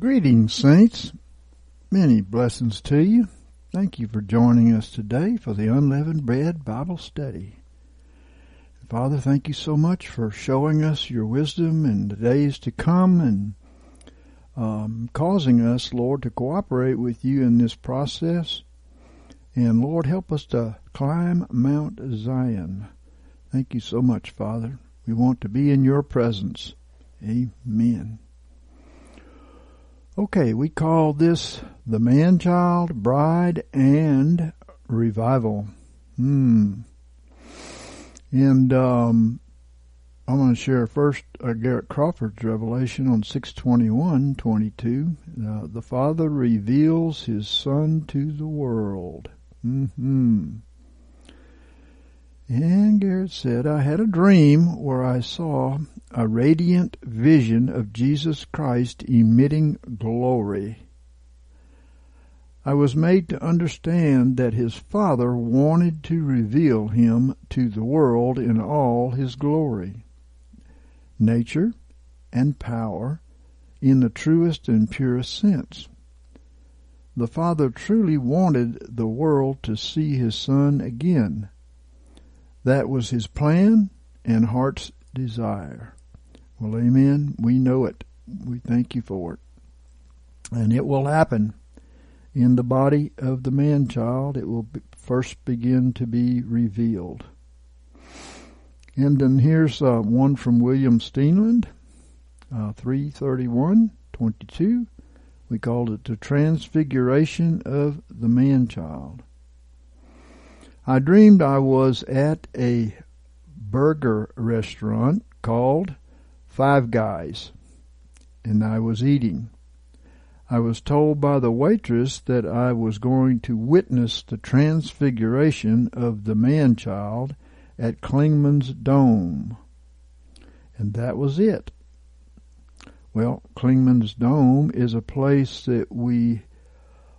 Greetings, saints. Many blessings to you. Thank you for joining us today for the Unleavened Bread Bible Study. Father, thank you so much for showing us your wisdom in the days to come and um, causing us, Lord, to cooperate with you in this process. And Lord, help us to climb Mount Zion. Thank you so much, Father. We want to be in your presence. Amen. Okay, we call this the man child, bride, and revival. Hmm. And um, I'm going to share first uh, Garrett Crawford's revelation on 621 22. Uh, the Father reveals his Son to the world. hmm And Garrett said, I had a dream where I saw a radiant vision of Jesus Christ emitting glory. I was made to understand that his Father wanted to reveal him to the world in all his glory, nature, and power in the truest and purest sense. The Father truly wanted the world to see his Son again. That was his plan and heart's desire. Well, amen. We know it. We thank you for it. And it will happen in the body of the man child. It will be, first begin to be revealed. And then here's uh, one from William Steenland, uh, 331, 22. We called it the transfiguration of the man child. I dreamed I was at a burger restaurant called Five Guys, and I was eating. I was told by the waitress that I was going to witness the transfiguration of the man child at Clingman's Dome. And that was it. Well, Clingman's Dome is a place that we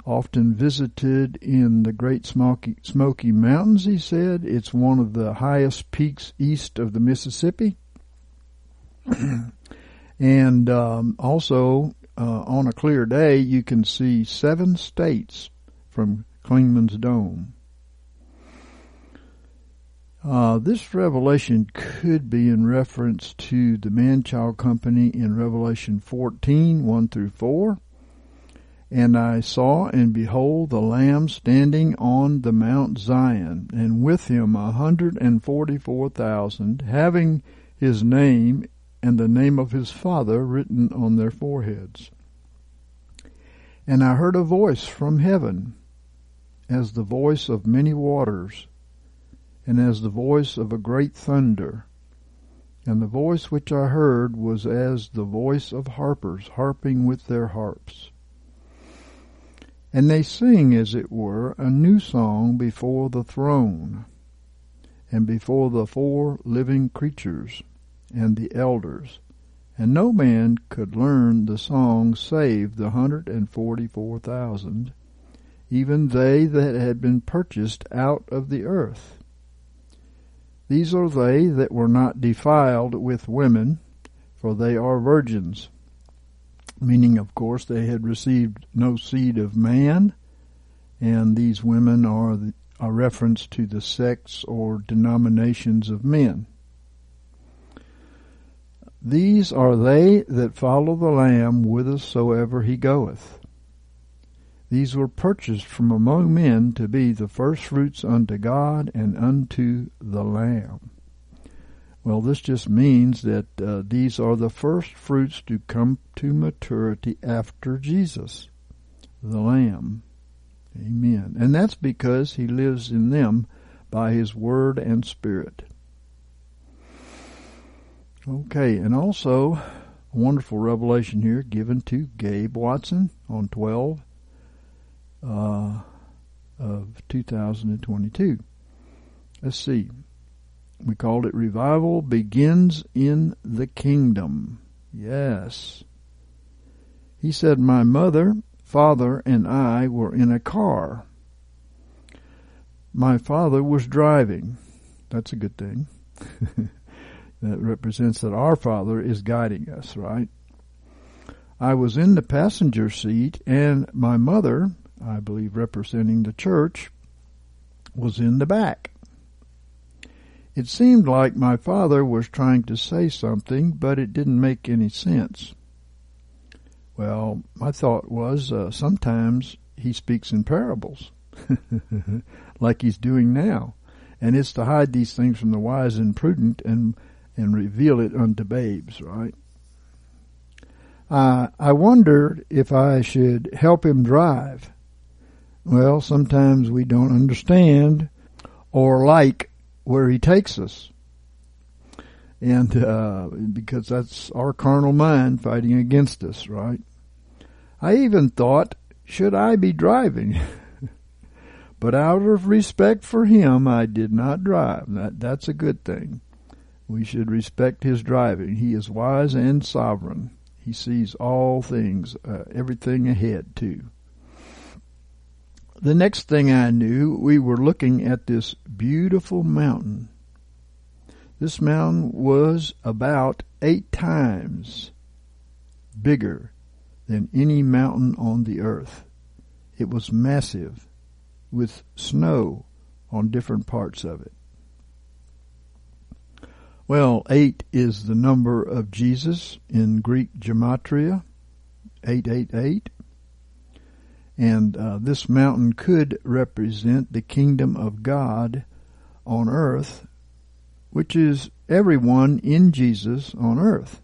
often visited in the Great Smoky, Smoky Mountains, he said. It's one of the highest peaks east of the Mississippi. and um, also, uh, on a clear day, you can see seven states from Clingman's Dome. Uh, this revelation could be in reference to the man-child company in Revelation 14, 1 through 4. And I saw and behold the Lamb standing on the Mount Zion, and with him a hundred and forty-four thousand, having his name and the name of his Father written on their foreheads. And I heard a voice from heaven, as the voice of many waters, and as the voice of a great thunder. And the voice which I heard was as the voice of harpers harping with their harps. And they sing, as it were, a new song before the throne, and before the four living creatures, and the elders. And no man could learn the song save the hundred and forty four thousand, even they that had been purchased out of the earth. These are they that were not defiled with women, for they are virgins meaning, of course, they had received no seed of man, and these women are a reference to the sects or denominations of men. These are they that follow the Lamb whithersoever he goeth. These were purchased from among men to be the firstfruits unto God and unto the Lamb. Well, this just means that uh, these are the first fruits to come to maturity after Jesus, the Lamb. Amen. And that's because he lives in them by his word and spirit. Okay, and also a wonderful revelation here given to Gabe Watson on 12 uh, of 2022. Let's see. We called it Revival Begins in the Kingdom. Yes. He said, My mother, father, and I were in a car. My father was driving. That's a good thing. that represents that our Father is guiding us, right? I was in the passenger seat, and my mother, I believe representing the church, was in the back. It seemed like my father was trying to say something, but it didn't make any sense. Well, my thought was uh, sometimes he speaks in parables, like he's doing now, and it's to hide these things from the wise and prudent and and reveal it unto babes, right? Uh, I wondered if I should help him drive. Well, sometimes we don't understand or like where he takes us. And uh, because that's our carnal mind fighting against us, right? I even thought, should I be driving? but out of respect for him, I did not drive. That, that's a good thing. We should respect his driving. He is wise and sovereign. He sees all things, uh, everything ahead, too. The next thing I knew, we were looking at this beautiful mountain. This mountain was about eight times bigger than any mountain on the earth. It was massive, with snow on different parts of it. Well, eight is the number of Jesus in Greek gematria, 888. And uh, this mountain could represent the kingdom of God on earth, which is everyone in Jesus on earth.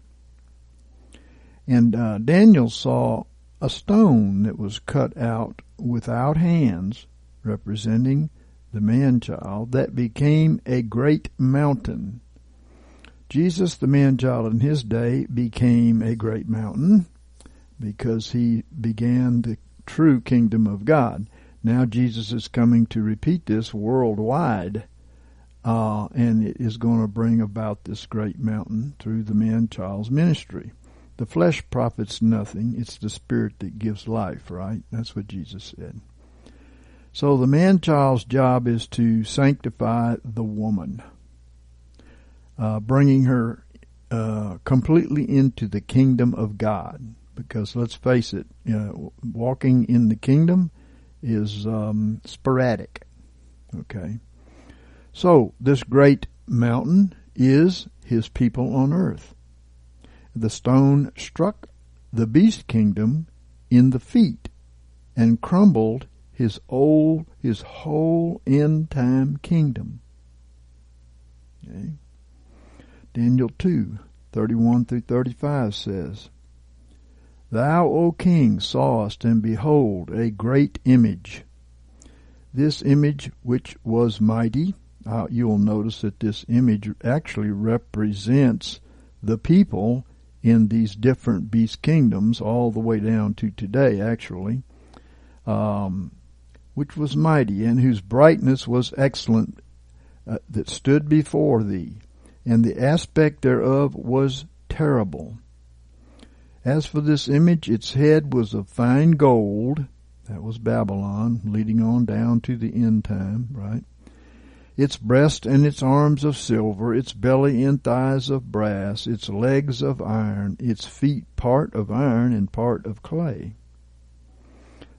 And uh, Daniel saw a stone that was cut out without hands, representing the man child, that became a great mountain Jesus, the man child in his day, became a great mountain because he began the true kingdom of God. Now Jesus is coming to repeat this worldwide, uh, and it is going to bring about this great mountain through the man child's ministry. The flesh profits nothing, it's the spirit that gives life, right? That's what Jesus said. So the man child's job is to sanctify the woman uh, bringing her uh, completely into the kingdom of God. Because let's face it, you know, walking in the kingdom is um, sporadic. Okay. So this great mountain is his people on earth. The stone struck the beast kingdom in the feet and crumbled his old, his whole end time kingdom. Okay. Daniel 2, 31 through 35 says, Thou, O king, sawest, and behold, a great image. This image which was mighty, uh, you'll notice that this image actually represents the people in these different beast kingdoms, all the way down to today, actually, um, which was mighty, and whose brightness was excellent, uh, that stood before thee and the aspect thereof was terrible. As for this image, its head was of fine gold. That was Babylon, leading on down to the end time, right? Its breast and its arms of silver, its belly and thighs of brass, its legs of iron, its feet part of iron and part of clay.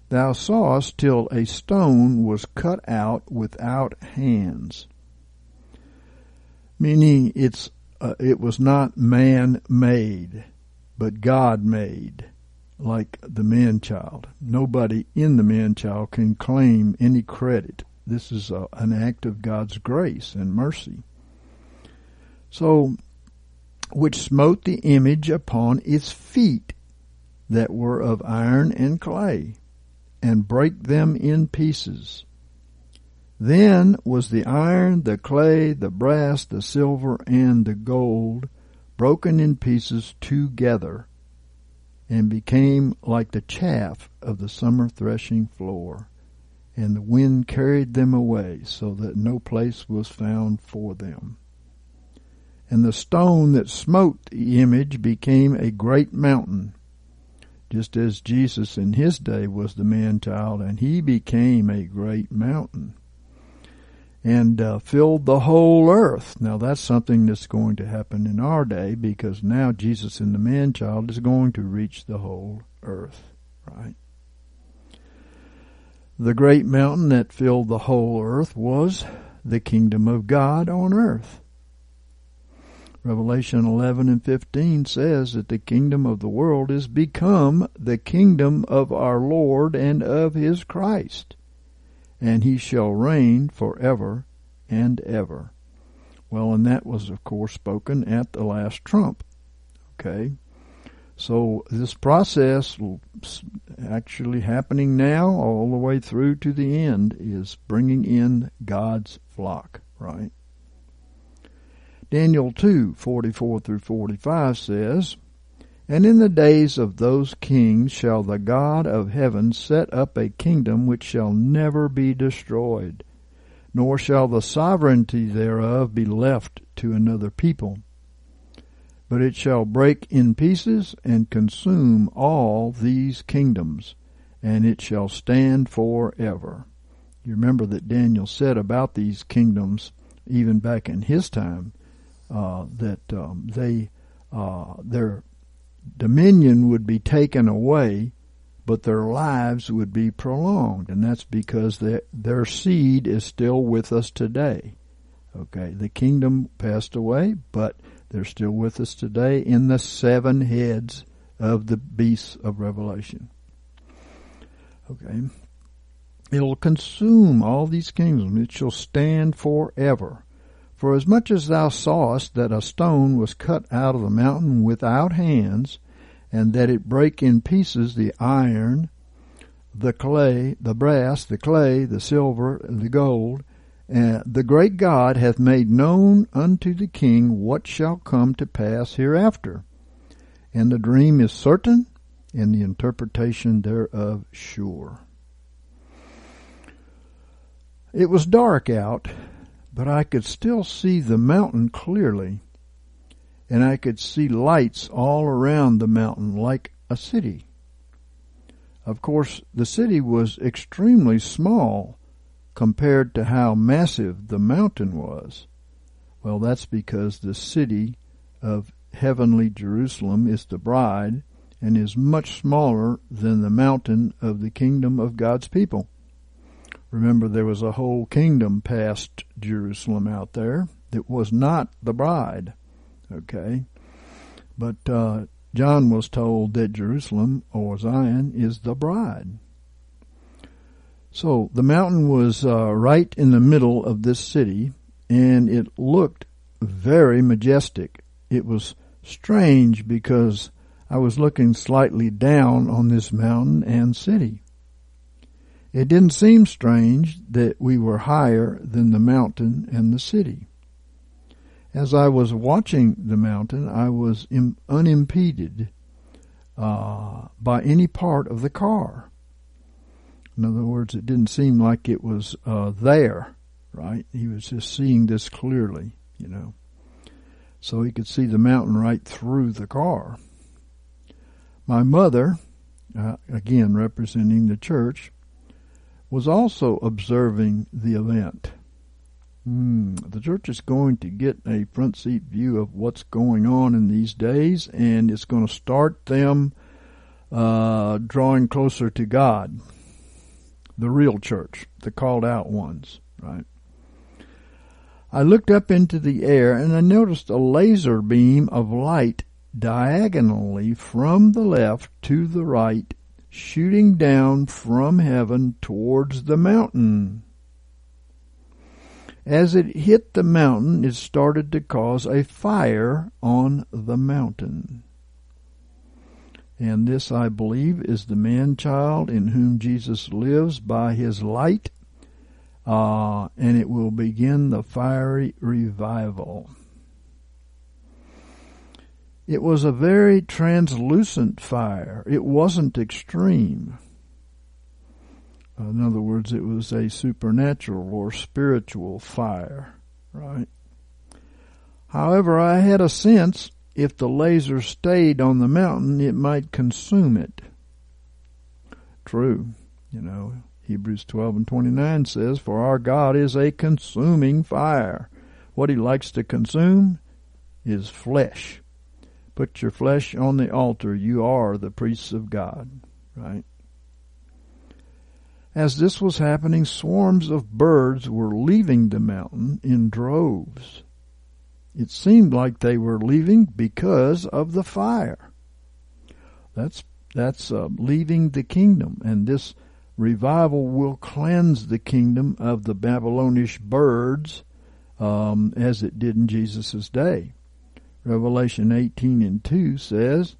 Thou sawest till a stone was cut out without hands meaning it's uh, it was not man made, but God made, like the man child. Nobody in the man child can claim any credit. This is a, an act of God's grace and mercy. So, which smote the image upon its feet that were of iron and clay, and brake them in pieces. Then was the iron, the clay, the brass, the silver, and the gold broken in pieces together, and became like the chaff of the summer threshing floor. And the wind carried them away, so that no place was found for them. And the stone that smote the image became a great mountain, just as Jesus in his day was the man child, and he became a great mountain and uh, filled the whole earth. Now that's something that's going to happen in our day because now Jesus in the man child is going to reach the whole earth, right? The great mountain that filled the whole earth was the kingdom of God on earth. Revelation 11 and 15 says that the kingdom of the world is become the kingdom of our Lord and of his Christ and he shall reign forever and ever. Well, and that was, of course, spoken at the last trump. Okay? So this process actually happening now all the way through to the end is bringing in God's flock, right? Daniel 2, 44 through 45 says, and in the days of those kings shall the God of heaven set up a kingdom which shall never be destroyed, nor shall the sovereignty thereof be left to another people. But it shall break in pieces and consume all these kingdoms, and it shall stand for ever. You remember that Daniel said about these kingdoms, even back in his time, uh, that um, they uh, their dominion would be taken away, but their lives would be prolonged. And that's because their, their seed is still with us today. Okay, the kingdom passed away, but they're still with us today in the seven heads of the beasts of Revelation. Okay. It'll consume all these kingdoms. It shall stand forever. For as much as thou sawest that a stone was cut out of the mountain without hands, and that it brake in pieces the iron, the clay, the brass, the clay, the silver, the gold, uh, the great God hath made known unto the king what shall come to pass hereafter. And the dream is certain, and the interpretation thereof sure. It was dark out, but I could still see the mountain clearly, and I could see lights all around the mountain like a city. Of course, the city was extremely small compared to how massive the mountain was. Well, that's because the city of heavenly Jerusalem is the bride and is much smaller than the mountain of the kingdom of God's people. Remember, there was a whole kingdom past Jerusalem out there that was not the bride. Okay? But uh, John was told that Jerusalem, or Zion, is the bride. So the mountain was uh, right in the middle of this city, and it looked very majestic. It was strange because I was looking slightly down on this mountain and city. It didn't seem strange that we were higher than the mountain and the city. As I was watching the mountain, I was Im- unimpeded uh, by any part of the car. In other words, it didn't seem like it was uh, there, right? He was just seeing this clearly, you know. So he could see the mountain right through the car. My mother, uh, again representing the church, was also observing the event. Mm, the church is going to get a front seat view of what's going on in these days, and it's going to start them uh, drawing closer to God. The real church, the called out ones, right? I looked up into the air and I noticed a laser beam of light diagonally from the left to the right shooting down from heaven towards the mountain. As it hit the mountain, it started to cause a fire on the mountain. And this, I believe, is the man child in whom Jesus lives by his light, uh, and it will begin the fiery revival. It was a very translucent fire. It wasn't extreme. In other words, it was a supernatural or spiritual fire, right? However, I had a sense if the laser stayed on the mountain, it might consume it. True. You know, Hebrews 12 and 29 says, For our God is a consuming fire. What he likes to consume is flesh. Put your flesh on the altar. You are the priests of God, right? As this was happening, swarms of birds were leaving the mountain in droves. It seemed like they were leaving because of the fire. That's that's uh, leaving the kingdom, and this revival will cleanse the kingdom of the Babylonish birds, um, as it did in Jesus' day. Revelation 18 and 2 says,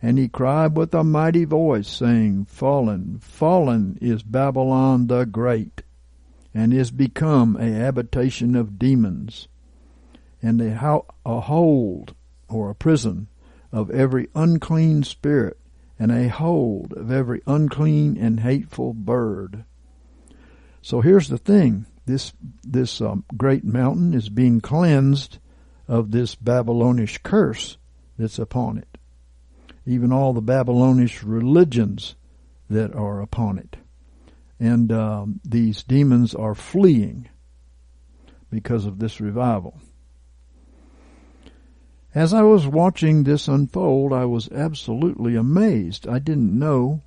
And he cried with a mighty voice, saying, Fallen, fallen is Babylon the Great, and is become a habitation of demons, and a, ho- a hold, or a prison, of every unclean spirit, and a hold of every unclean and hateful bird. So here's the thing. This, this um, great mountain is being cleansed of this Babylonish curse that's upon it. Even all the Babylonish religions that are upon it. And um, these demons are fleeing because of this revival. As I was watching this unfold, I was absolutely amazed. I didn't know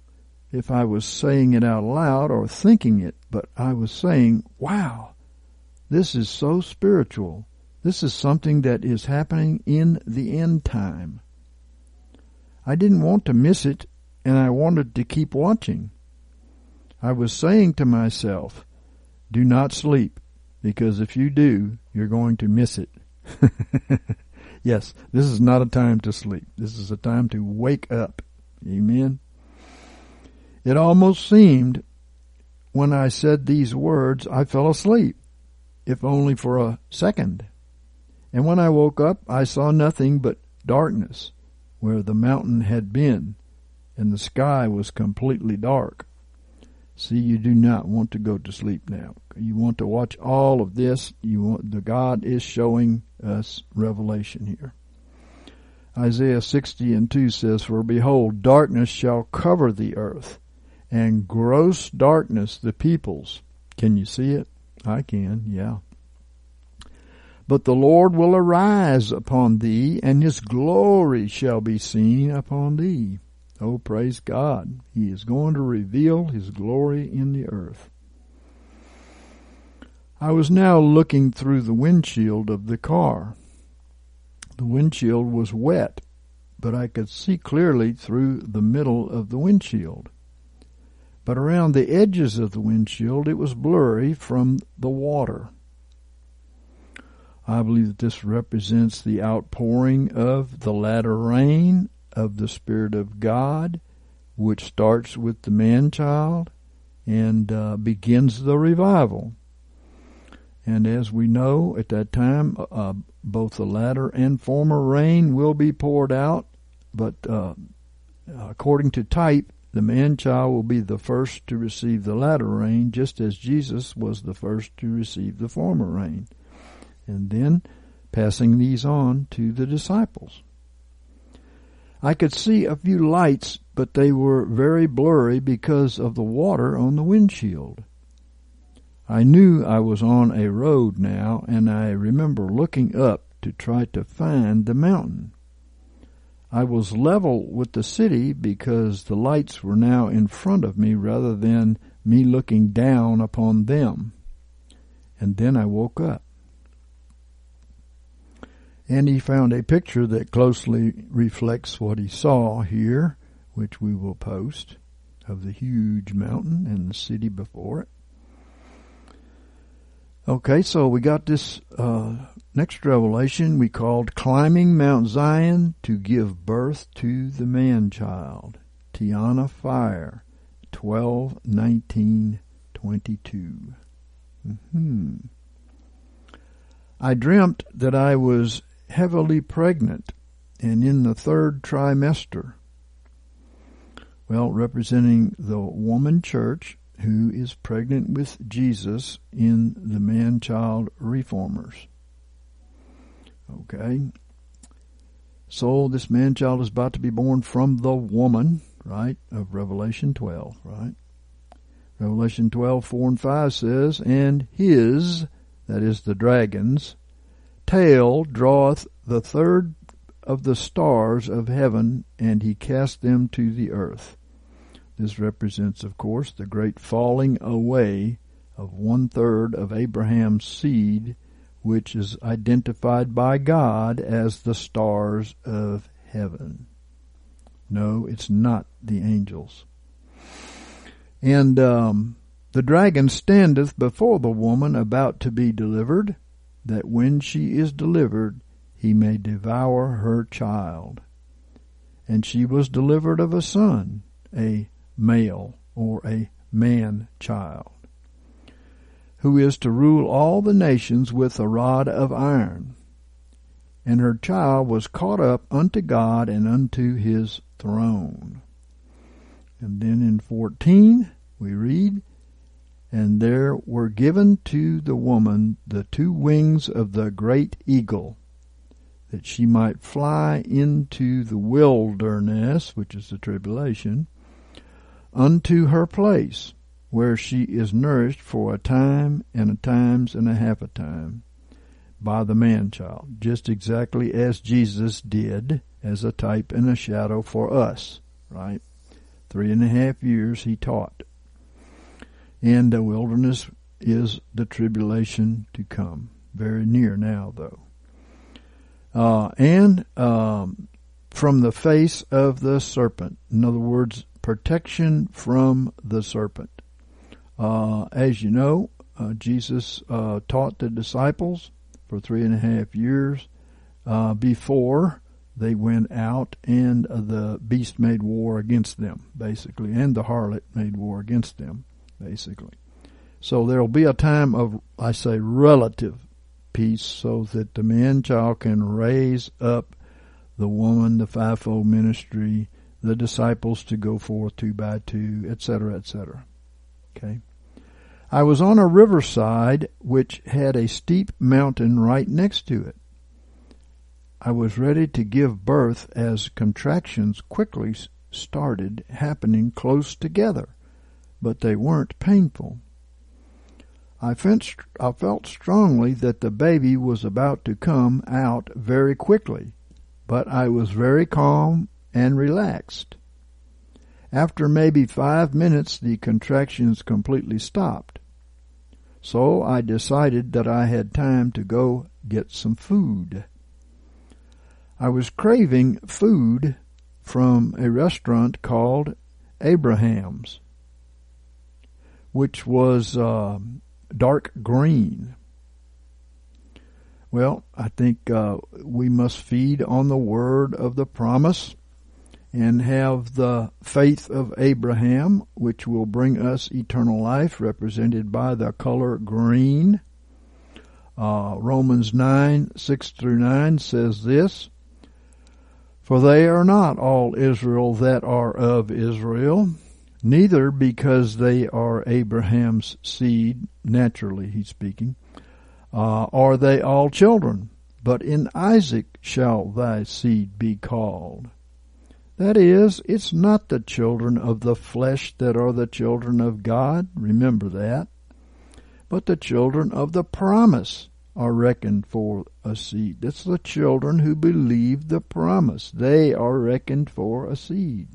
if I was saying it out loud or thinking it, but I was saying, wow, this is so spiritual. This is something that is happening in the end time. I didn't want to miss it, and I wanted to keep watching. I was saying to myself, do not sleep, because if you do, you're going to miss it. Yes, this is not a time to sleep. This is a time to wake up. Amen. It almost seemed when I said these words, I fell asleep, if only for a second. And when I woke up, I saw nothing but darkness where the mountain had been, and the sky was completely dark. See, you do not want to go to sleep now. You want to watch all of this. You want the God is showing us revelation here. Isaiah 60 and 2 says, For behold, darkness shall cover the earth, and gross darkness the peoples. Can you see it? I can, yeah. But the Lord will arise upon thee, and his glory shall be seen upon thee. Oh, praise God. He is going to reveal His glory in the earth. I was now looking through the windshield of the car. The windshield was wet, but I could see clearly through the middle of the windshield. But around the edges of the windshield, it was blurry from the water. I believe that this represents the outpouring of the latter rain of the Spirit of God, which starts with the man child and uh, begins the revival. And as we know, at that time, uh, both the latter and former rain will be poured out, but uh, according to type, the man child will be the first to receive the latter rain, just as Jesus was the first to receive the former rain. And then passing these on to the disciples. I could see a few lights, but they were very blurry because of the water on the windshield. I knew I was on a road now, and I remember looking up to try to find the mountain. I was level with the city because the lights were now in front of me rather than me looking down upon them. And then I woke up and he found a picture that closely reflects what he saw here, which we will post, of the huge mountain and the city before it. Okay, so we got this uh, next revelation we called Climbing Mount Zion to Give Birth to the Man Child. Tiana Fire, 12 19 22. Mm-hmm. I dreamt that I was heavily pregnant and in the third trimester. Well, representing the woman church who is pregnant with Jesus in the man child reformers. Okay. So this man child is about to be born from the woman, right, of Revelation 12, right? Revelation 12, 4 and 5 says, And his, that is the dragon's, tail draweth the third of the stars of heaven, and he cast them to the earth. This represents, of course, the great falling away of one third of Abraham's seed, which is identified by God as the stars of heaven. No, it's not the angels. And um, the dragon standeth before the woman about to be delivered, that when she is delivered, he may devour her child. And she was delivered of a son, a male or a man child, who is to rule all the nations with a rod of iron. And her child was caught up unto God and unto his throne. And then in 14 we read, And there were given to the woman the two wings of the great eagle, that she might fly into the wilderness, which is the tribulation, unto her place, where she is nourished for a time and a times and a half a time by the man child, just exactly as Jesus did as a type and a shadow for us, right? Three and a half years he taught. And the wilderness is the tribulation to come. Very near now, though. Uh, and um, from the face of the serpent. In other words, protection from the serpent. Uh, as you know, uh, Jesus uh, taught the disciples for three and a half years uh, before they went out and the beast made war against them, basically, and the harlot made war against them, basically. So there will be a time of, I say, relative peace so that the man child can raise up the woman, the fivefold ministry, the disciples to go forth two by two, etc., etc. Okay. I was on a riverside which had a steep mountain right next to it. I was ready to give birth as contractions quickly started happening close together, but they weren't painful. I felt, strongly that the baby was about to come out very quickly, but I was very calm and relaxed. After maybe five minutes, the contractions completely stopped. So I decided that I had time to go get some food. I was craving food from a restaurant called Abraham's, which was uh, dark green. Well, I think uh, we must feed on the word of the promise and have the faith of Abraham, which will bring us eternal life, represented by the color green. Uh, Romans 9, 6 through 9 says this, For they are not all Israel that are of Israel, neither because they are Abraham's seed, naturally he's speaking, uh, are they all children, but in Isaac shall thy seed be called. That is, it's not the children of the flesh that are the children of God, remember that, but the children of the promise are reckoned for a seed. It's the children who believe the promise. They are reckoned for a seed.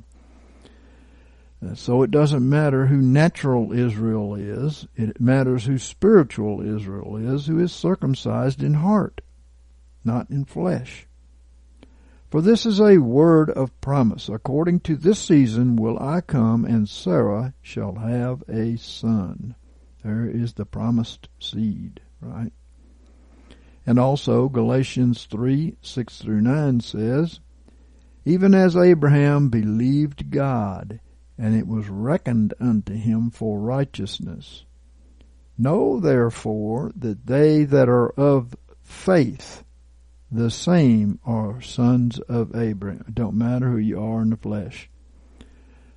Uh, so it doesn't matter who natural Israel is, it matters who spiritual Israel is, who is circumcised in heart, not in flesh. For this is a word of promise. According to this season will I come, and Sarah shall have a son. There is the promised seed, right? And also Galatians 3, 6 through 9 says, Even as Abraham believed God, and it was reckoned unto him for righteousness. Know therefore that they that are of faith, the same are sons of Abraham. It don't matter who you are in the flesh.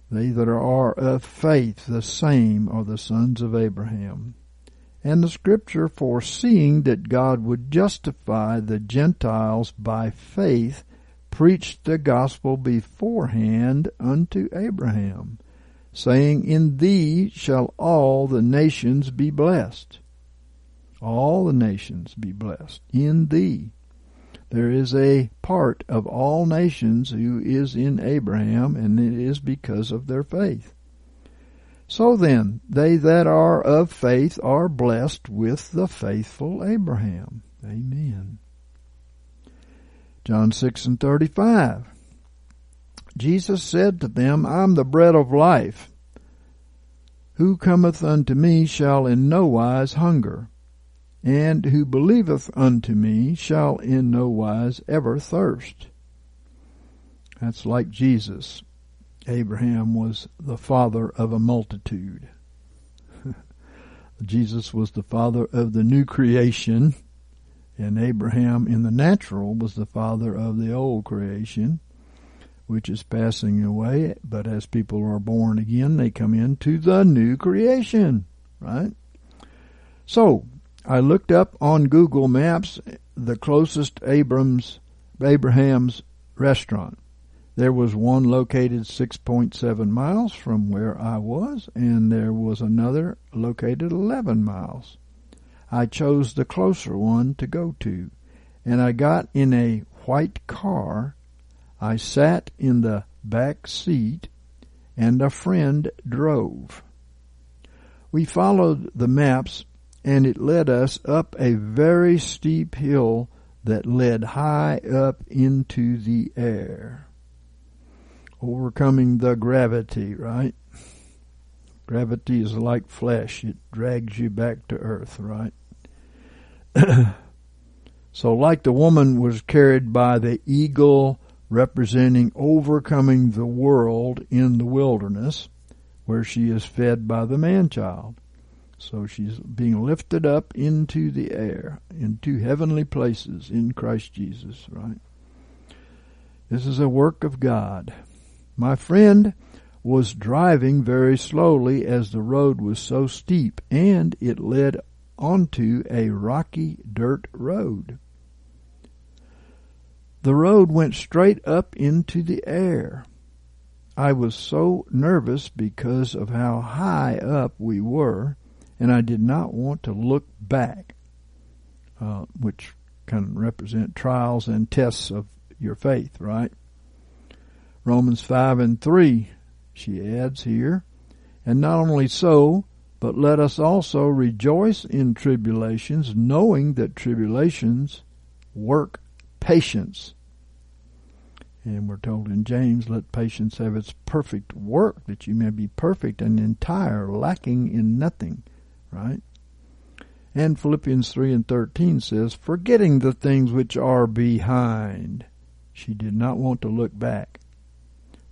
They that are of faith, the same are the sons of Abraham. And the scripture foreseeing that God would justify the Gentiles by faith preached the gospel beforehand unto Abraham, saying, In thee shall all the nations be blessed. All the nations be blessed. In thee. There is a part of all nations who is in Abraham, and it is because of their faith. So then, they that are of faith are blessed with the faithful Abraham. Amen. John 6 and 35. Jesus said to them, I'm the bread of life. Who cometh unto me shall in no wise hunger, and who believeth unto me shall in no wise ever thirst. That's like Jesus. Abraham was the father of a multitude. Jesus was the father of the new creation, and Abraham in the natural was the father of the old creation, which is passing away, but as people are born again, they come into the new creation, right? So, I looked up on Google Maps the closest Abrams, Abraham's restaurant. There was one located 6.7 miles from where I was, and there was another located 11 miles. I chose the closer one to go to, and I got in a white car. I sat in the back seat, and a friend drove. We followed the maps and it led us up a very steep hill that led high up into the air. Overcoming the gravity, right? Gravity is like flesh. It drags you back to earth, right? so like the woman was carried by the eagle representing overcoming the world in the wilderness, where she is fed by the man-child. So she's being lifted up into the air, into heavenly places in Christ Jesus, right? This is a work of God. My friend was driving very slowly as the road was so steep and it led onto a rocky dirt road. The road went straight up into the air. I was so nervous because of how high up we were and I did not want to look back, uh, which can represent trials and tests of your faith, right? Romans 5 and 3, she adds here, and not only so, but let us also rejoice in tribulations, knowing that tribulations work patience. And we're told in James, let patience have its perfect work, that you may be perfect and entire, lacking in nothing right? And Philippians 3 and 13 says, forgetting the things which are behind. She did not want to look back.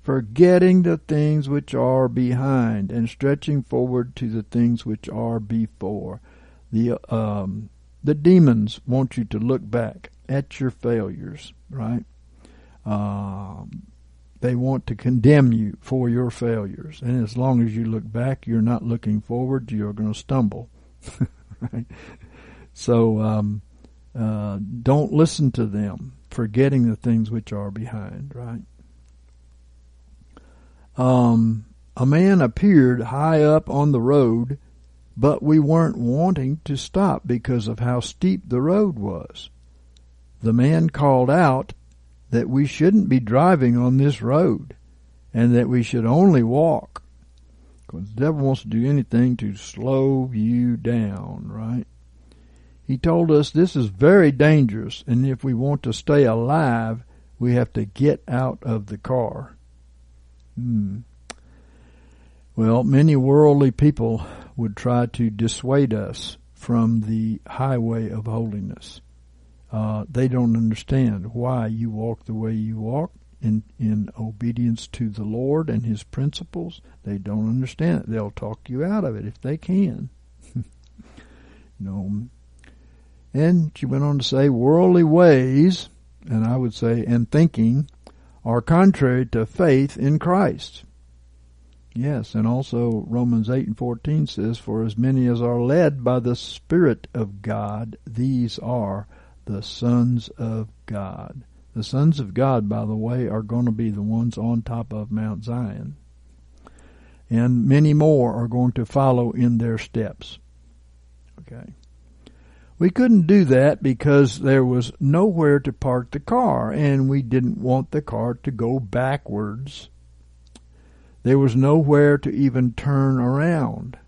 Forgetting the things which are behind and stretching forward to the things which are before. The, um, the demons want you to look back at your failures, right? Um, they want to condemn you for your failures. And as long as you look back, you're not looking forward, you're going to stumble. right? So um, uh, don't listen to them, forgetting the things which are behind, right? Um, a man appeared high up on the road, but we weren't wanting to stop because of how steep the road was. The man called out, that we shouldn't be driving on this road and that we should only walk. Because the devil wants to do anything to slow you down, right? He told us this is very dangerous and if we want to stay alive, we have to get out of the car. Hmm. Well, many worldly people would try to dissuade us from the highway of holiness. Uh, they don't understand why you walk the way you walk in in obedience to the Lord and His principles. They don't understand it. They'll talk you out of it if they can. you know. And she went on to say, worldly ways and I would say, and thinking, are contrary to faith in Christ. Yes, and also Romans 8 and 14 says, For as many as are led by the Spirit of God, these are the sons of God. The sons of God, by the way, are going to be the ones on top of Mount Zion. And many more are going to follow in their steps. Okay. We couldn't do that because there was nowhere to park the car and we didn't want the car to go backwards. There was nowhere to even turn around.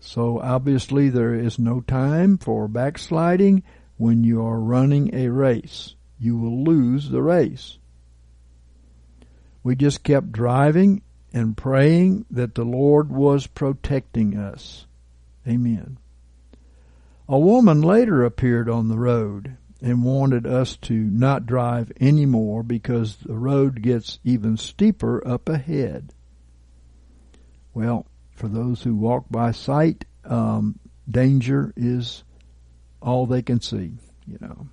So obviously there is no time for backsliding when you are running a race. You will lose the race. We just kept driving and praying that the Lord was protecting us. Amen. A woman later appeared on the road and wanted us to not drive anymore because the road gets even steeper up ahead. Well, for those who walk by sight, um, danger is all they can see, you know.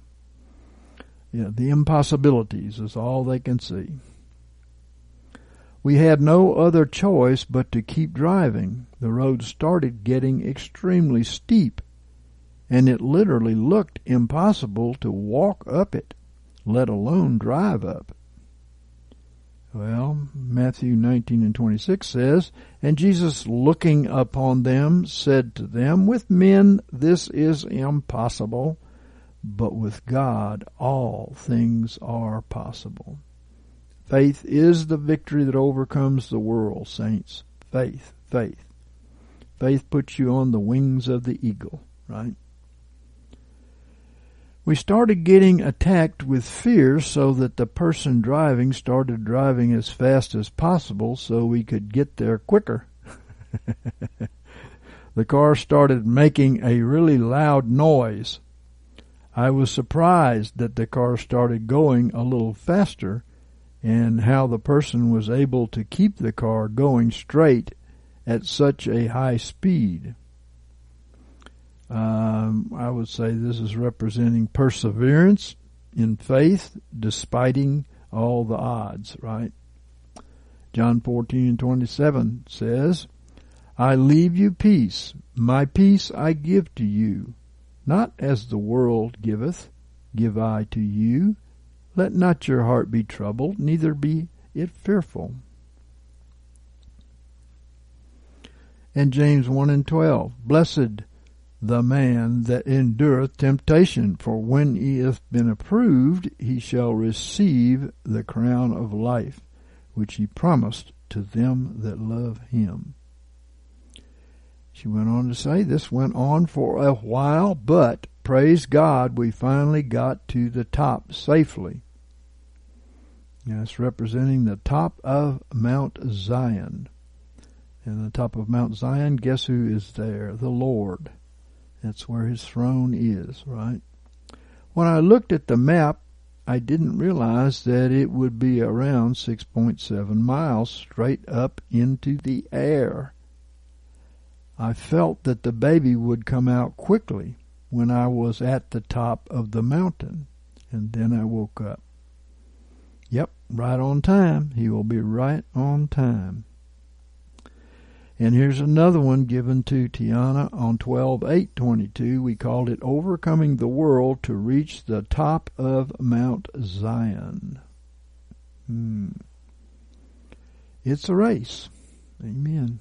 Yeah, the impossibilities is all they can see. We had no other choice but to keep driving. The road started getting extremely steep, and it literally looked impossible to walk up it, let alone drive up. Well, Matthew 19 and 26 says, And Jesus looking upon them said to them, With men this is impossible, but with God all things are possible. Faith is the victory that overcomes the world, saints. Faith, faith. Faith puts you on the wings of the eagle, right? We started getting attacked with fear so that the person driving started driving as fast as possible so we could get there quicker. the car started making a really loud noise. I was surprised that the car started going a little faster and how the person was able to keep the car going straight at such a high speed. Um, I would say this is representing perseverance in faith, despiting all the odds, right? John 14 and 27 says, I leave you peace, my peace I give to you, not as the world giveth, give I to you. Let not your heart be troubled, neither be it fearful. And James 1 and 12, Blessed the man that endureth temptation, for when he hath been approved, he shall receive the crown of life, which he promised to them that love him. She went on to say, This went on for a while, but praise God, we finally got to the top safely. That's representing the top of Mount Zion. And the top of Mount Zion, guess who is there? The Lord. That's where his throne is, right? When I looked at the map, I didn't realize that it would be around 6.7 miles straight up into the air. I felt that the baby would come out quickly when I was at the top of the mountain, and then I woke up. Yep, right on time. He will be right on time. And here's another one given to Tiana on 12-8-22. We called it Overcoming the World to Reach the Top of Mount Zion. Hmm. It's a race. Amen.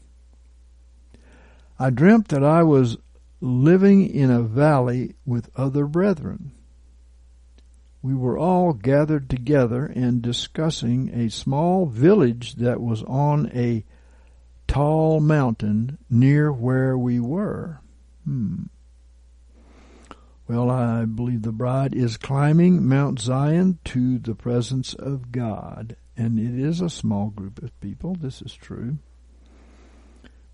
I dreamt that I was living in a valley with other brethren. We were all gathered together and discussing a small village that was on a tall mountain near where we were. Hmm. Well, I believe the bride is climbing Mount Zion to the presence of God. And it is a small group of people. This is true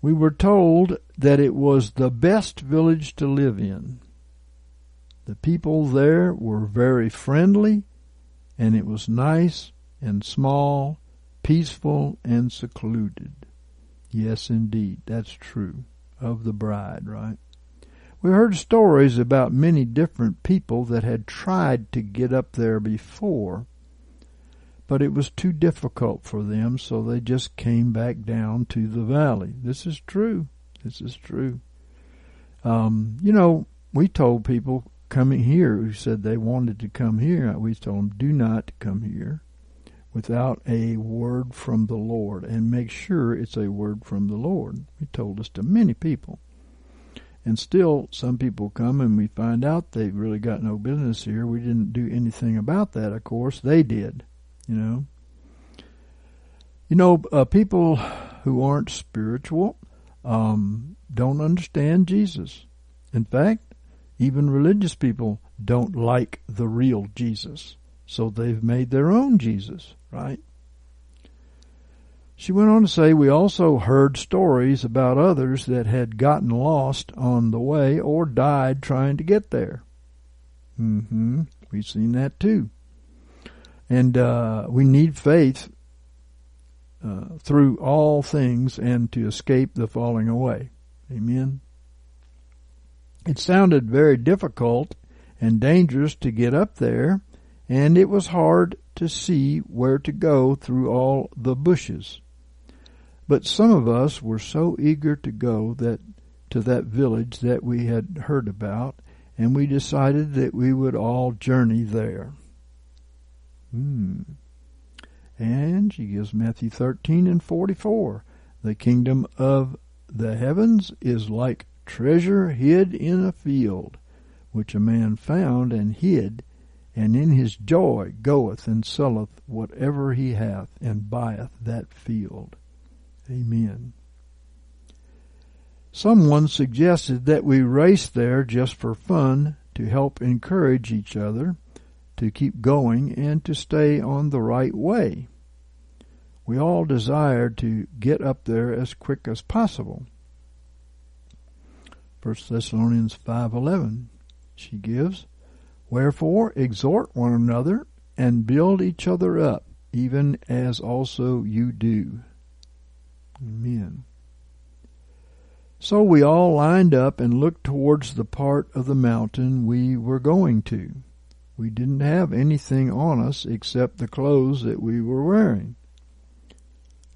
we were told that it was the best village to live in. The people there were very friendly, and it was nice and small, peaceful and secluded. Yes, indeed, that's true of the bride, right? We heard stories about many different people that had tried to get up there before, but it was too difficult for them, so they just came back down to the valley. This is true. This is true. Um, you know, we told people coming here who said they wanted to come here, we told them, do not come here without a word from the Lord and make sure it's a word from the Lord. He told us to many people. And still, some people come and we find out they've really got no business here. We didn't do anything about that, of course. They did, you know. You know, uh, people who aren't spiritual um, don't understand Jesus. In fact, even religious people don't like the real Jesus. So they've made their own Jesus right? She went on to say, We also heard stories about others that had gotten lost on the way or died trying to get there. Mm-hmm. We've seen that too. And uh, we need faith uh, through all things and to escape the falling away. Amen. It sounded very difficult and dangerous to get up there, and it was hard to see where to go through all the bushes. But some of us were so eager to go that to that village that we had heard about, and we decided that we would all journey there. Hmm. And she gives Matthew 13 and 44. The kingdom of the heavens is like treasure hid in a field, which a man found and hid, and in his joy goeth and selleth whatever he hath, and buyeth that field. Amen. Someone suggested that we race there just for fun to help encourage each other to keep going and to stay on the right way. We all desired to get up there as quick as possible. 1 Thessalonians 5:11 she gives Wherefore exhort one another and build each other up, even as also you do. Amen. So we all lined up and looked towards the part of the mountain we were going to. We didn't have anything on us except the clothes that we were wearing.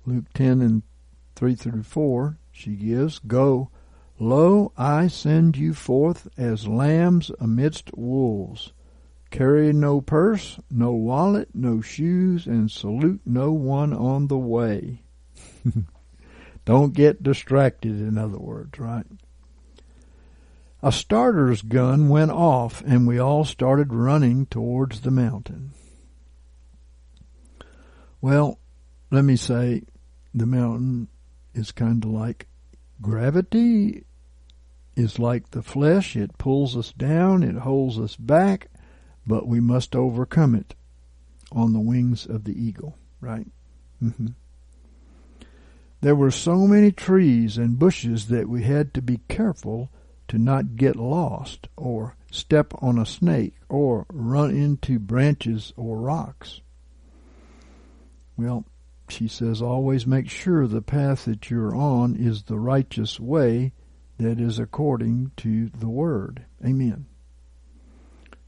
Luke 10 and 3 through 4, she gives, Go, Lo, I send you forth as lambs amidst wolves. Carry no purse, no wallet, no shoes, and salute no one on the way. Don't get distracted, in other words, right? A starter's gun went off, and we all started running towards the mountain. Well, let me say the mountain is kind of like gravity is like the flesh. It pulls us down, it holds us back, but we must overcome it on the wings of the eagle, right? Mm-hmm. There were so many trees and bushes that we had to be careful to not get lost or step on a snake or run into branches or rocks. Well, she says, always make sure the path that you're on is the righteous way that is according to the word. Amen.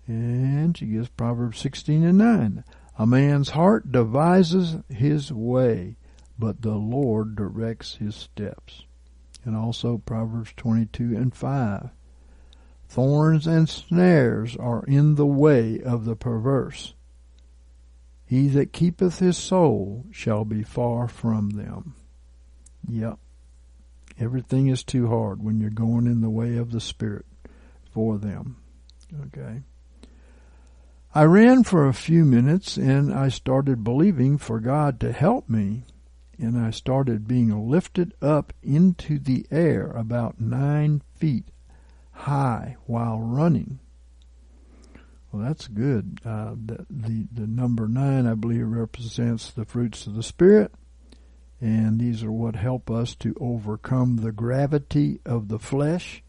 And she gives Proverbs 16 and 9. A man's heart devises his way, but the Lord directs his steps. And also Proverbs 22 and 5. Thorns and snares are in the way of the perverse. He that keepeth his soul shall be far from them. Yep. Everything is too hard when you're going in the way of the Spirit for them. Okay. I ran for a few minutes and I started believing for God to help me and I started being lifted up into the air about nine feet high while running. Well, that's good. Uh, the, the, the number nine, I believe, represents the fruits of the Spirit, and these are what help us to overcome the gravity of the flesh.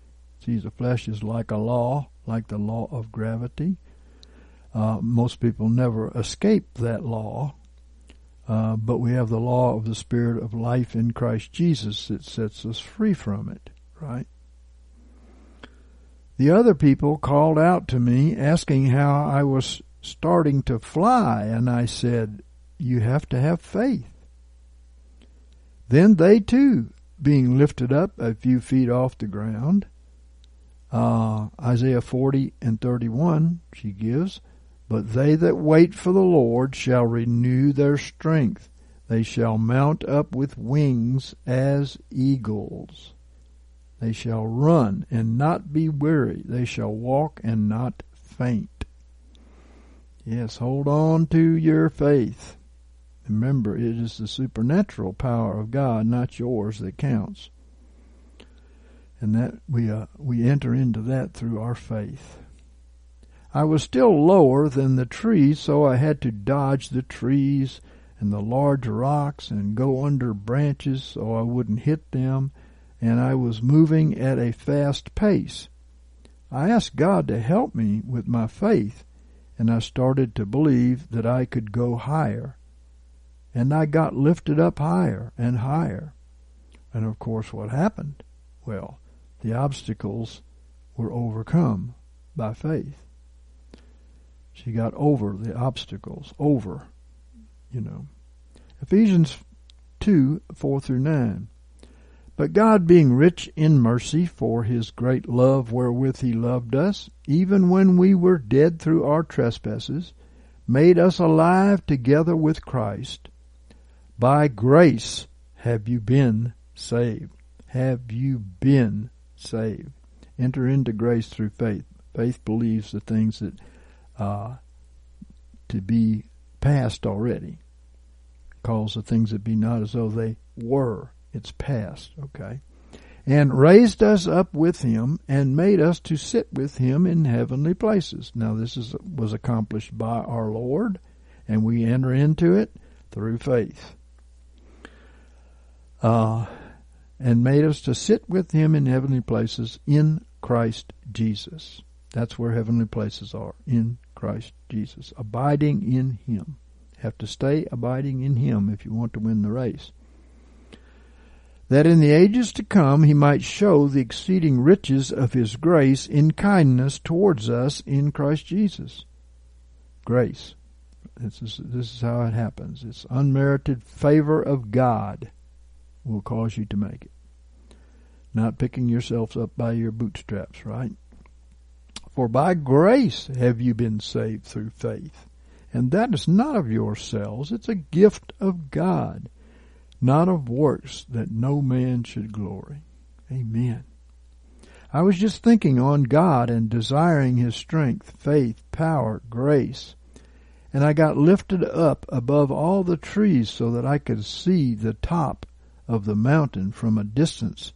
See, the flesh is like a law, like the law of gravity. Uh, most people never escape that law, uh, but we have the law of the Spirit of life in Christ Jesus that sets us free from it, right? The other people called out to me asking how I was starting to fly, and I said, You have to have faith. Then they too, being lifted up a few feet off the ground, uh, Isaiah 40 and 31, she gives, But they that wait for the Lord shall renew their strength. They shall mount up with wings as eagles. They shall run and not be weary. They shall walk and not faint. Yes, hold on to your faith. Remember, it is the supernatural power of God, not yours, that counts. And that we uh, we enter into that through our faith. I was still lower than the trees, so I had to dodge the trees and the large rocks and go under branches so I wouldn't hit them, and I was moving at a fast pace. I asked God to help me with my faith, and I started to believe that I could go higher. And I got lifted up higher and higher. And of course, what happened? Well, the obstacles were overcome by faith. She got over the obstacles, over, you know. Ephesians 2 4 through 9. But God, being rich in mercy for his great love wherewith he loved us, even when we were dead through our trespasses, made us alive together with Christ. By grace have you been saved. Have you been saved? Enter into grace through faith. Faith believes the things that uh, to be past already. Calls the things that be not as though they were. It's past, okay? And raised us up with him and made us to sit with him in heavenly places. Now this is was accomplished by our Lord, and we enter into it through faith. Uh, and made us to sit with him in heavenly places in Christ Jesus. That's where heavenly places are, in Christ Jesus. Abiding in him. Have to stay abiding in him if you want to win the race. That in the ages to come he might show the exceeding riches of his grace in kindness towards us in Christ Jesus. Grace. This is, this is how it happens. It's unmerited favor of God will cause you to make it. Not picking yourselves up by your bootstraps, right? For by grace have you been saved through faith. And that is not of yourselves, it's a gift of God, not of works, that no man should glory. Amen. I was just thinking on God and desiring His strength, faith, power, grace. And I got lifted up above all the trees so that I could see the top of the mountain from a distance,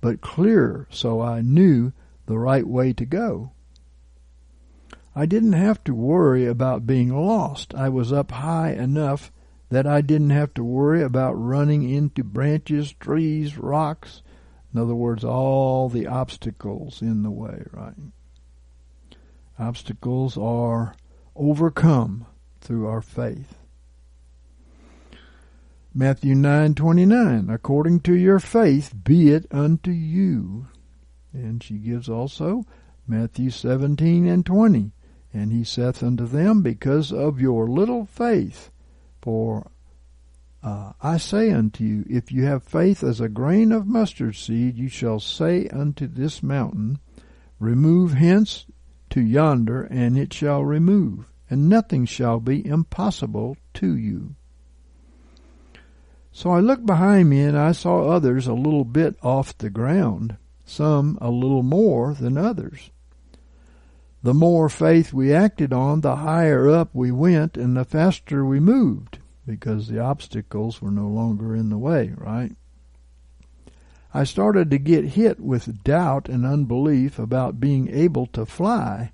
but clearer so I knew the right way to go. I didn't have to worry about being lost. I was up high enough that I didn't have to worry about running into branches, trees, rocks. In other words, all the obstacles in the way, right? Obstacles are overcome through our faith. Matthew 9:29 According to your faith be it unto you. And she gives also Matthew 17 and 20 and he saith unto them, Because of your little faith, for uh, I say unto you, if you have faith as a grain of mustard seed, you shall say unto this mountain, Remove hence to yonder, and it shall remove, and nothing shall be impossible to you. So I looked behind me, and I saw others a little bit off the ground, some a little more than others the more faith we acted on, the higher up we went and the faster we moved because the obstacles were no longer in the way, right? I started to get hit with doubt and unbelief about being able to fly,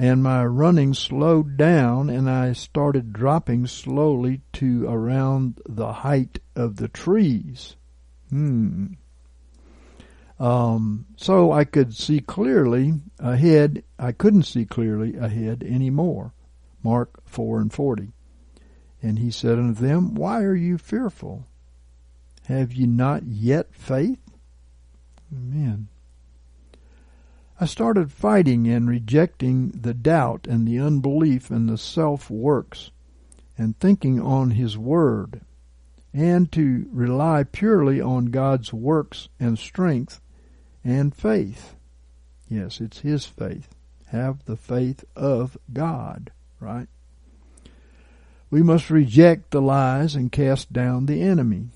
and my running slowed down and I started dropping slowly to around the height of the trees. Hmm. Um, so I could see clearly ahead. I couldn't see clearly ahead any more. Mark 4 and 40. And he said unto them, Why are you fearful? Have ye not yet faith? Amen. I started fighting and rejecting the doubt and the unbelief and the self works and thinking on His Word and to rely purely on God's works and strength and faith. Yes, it's His faith. Have the faith of God, right? We must reject the lies and cast down the enemy.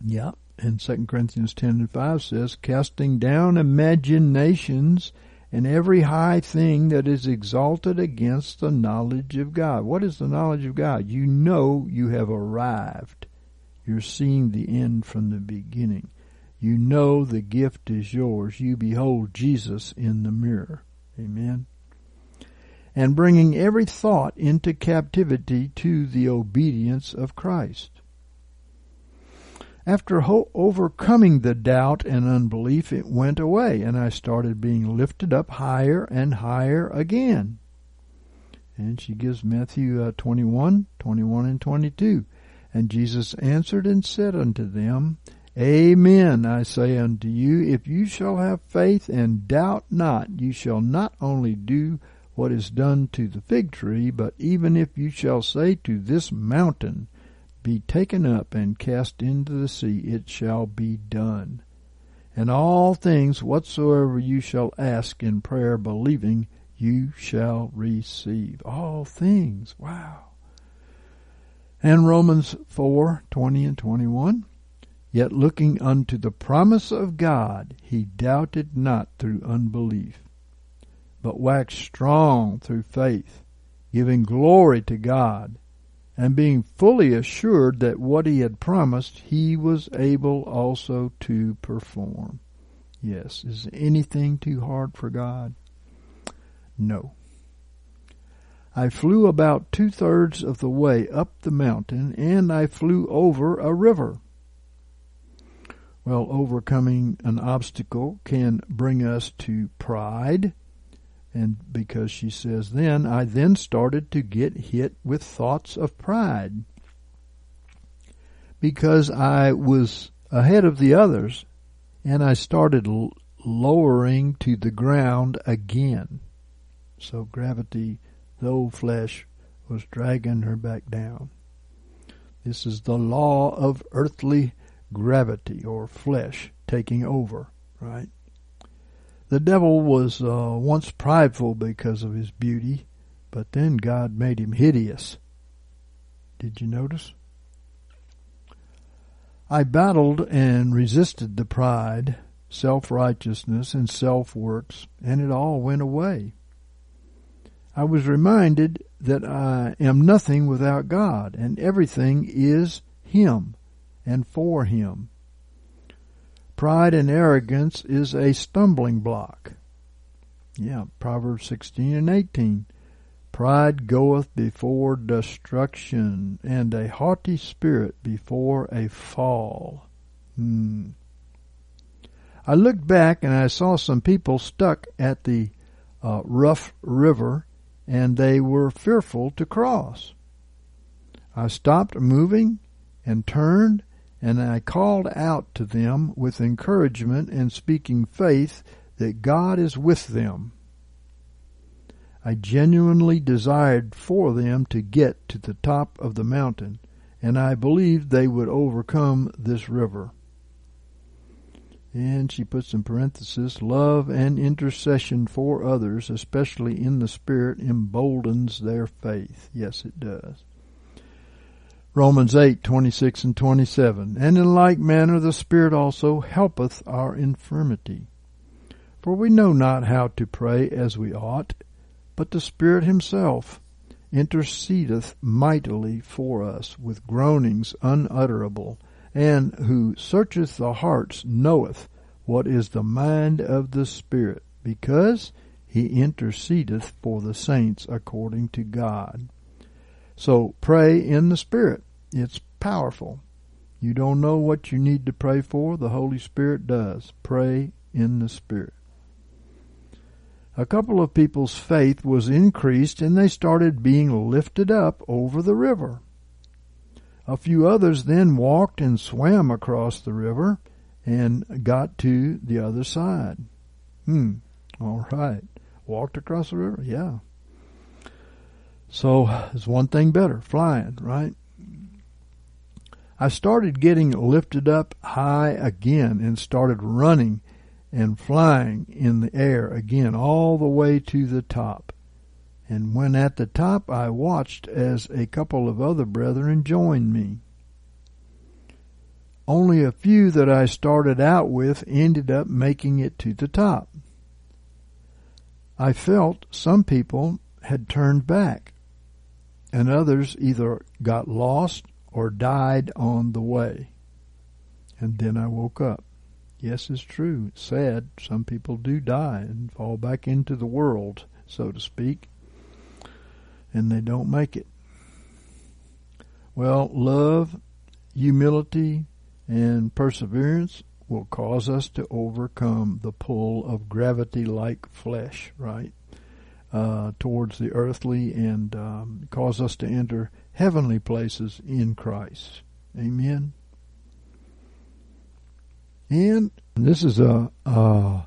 Yeah, and 2 Corinthians 10 and 5 says, casting down imaginations and every high thing that is exalted against the knowledge of God. What is the knowledge of God? You know you have arrived. You're seeing the end from the beginning. You know the gift is yours. You behold Jesus in the mirror. Amen. And bringing every thought into captivity to the obedience of Christ. After ho- overcoming the doubt and unbelief, it went away, and I started being lifted up higher and higher again. And she gives Matthew uh, 21, 21 and 22. And Jesus answered and said unto them, Amen, I say unto you, if you shall have faith and doubt not, you shall not only do what is done to the fig tree, but even if you shall say to this mountain, be taken up and cast into the sea, it shall be done. And all things whatsoever you shall ask in prayer, believing, you shall receive. All things. Wow. And Romans 4 20 and 21. Yet looking unto the promise of God, he doubted not through unbelief, but waxed strong through faith, giving glory to God and being fully assured that what he had promised he was able also to perform. Yes, is anything too hard for God? No. I flew about two thirds of the way up the mountain and I flew over a river. Well, overcoming an obstacle can bring us to pride and because she says, then I then started to get hit with thoughts of pride. Because I was ahead of the others and I started l- lowering to the ground again. So gravity, old flesh, was dragging her back down. This is the law of earthly gravity or flesh taking over, right? The devil was uh, once prideful because of his beauty, but then God made him hideous. Did you notice? I battled and resisted the pride, self righteousness, and self works, and it all went away. I was reminded that I am nothing without God, and everything is Him and for Him. Pride and arrogance is a stumbling block. Yeah, Proverbs 16 and 18. Pride goeth before destruction, and a haughty spirit before a fall. Hmm. I looked back and I saw some people stuck at the uh, rough river, and they were fearful to cross. I stopped moving and turned and I called out to them with encouragement and speaking faith that God is with them. I genuinely desired for them to get to the top of the mountain, and I believed they would overcome this river. And she puts in parenthesis, love and intercession for others, especially in the Spirit, emboldens their faith. Yes, it does. Romans 8, 26 and 27. And in like manner the Spirit also helpeth our infirmity. For we know not how to pray as we ought, but the Spirit himself intercedeth mightily for us with groanings unutterable, and who searcheth the hearts knoweth what is the mind of the Spirit, because he intercedeth for the saints according to God. So pray in the Spirit. It's powerful. You don't know what you need to pray for, the Holy Spirit does. Pray in the Spirit. A couple of people's faith was increased and they started being lifted up over the river. A few others then walked and swam across the river and got to the other side. Hmm. All right. Walked across the river? Yeah. So there's one thing better, flying, right? I started getting lifted up high again and started running and flying in the air again all the way to the top. And when at the top, I watched as a couple of other brethren joined me. Only a few that I started out with ended up making it to the top. I felt some people had turned back, and others either got lost or died on the way. And then I woke up. Yes, it's true. It's sad. Some people do die and fall back into the world, so to speak, and they don't make it. Well, love, humility, and perseverance will cause us to overcome the pull of gravity like flesh, right? Uh, towards the earthly and um, cause us to enter heavenly places in Christ. Amen. And this is a a,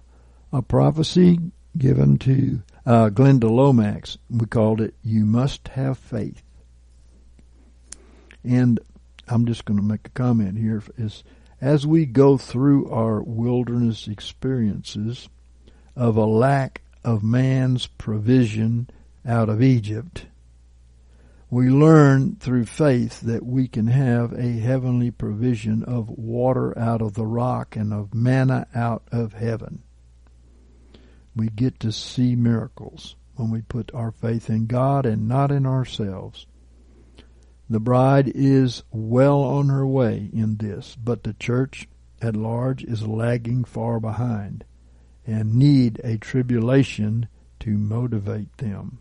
a prophecy given to uh, Glenda Lomax. We called it "You Must Have Faith." And I'm just going to make a comment here. Is as we go through our wilderness experiences of a lack of man's provision out of Egypt, we learn through faith that we can have a heavenly provision of water out of the rock and of manna out of heaven. We get to see miracles when we put our faith in God and not in ourselves. The bride is well on her way in this, but the church at large is lagging far behind and need a tribulation to motivate them.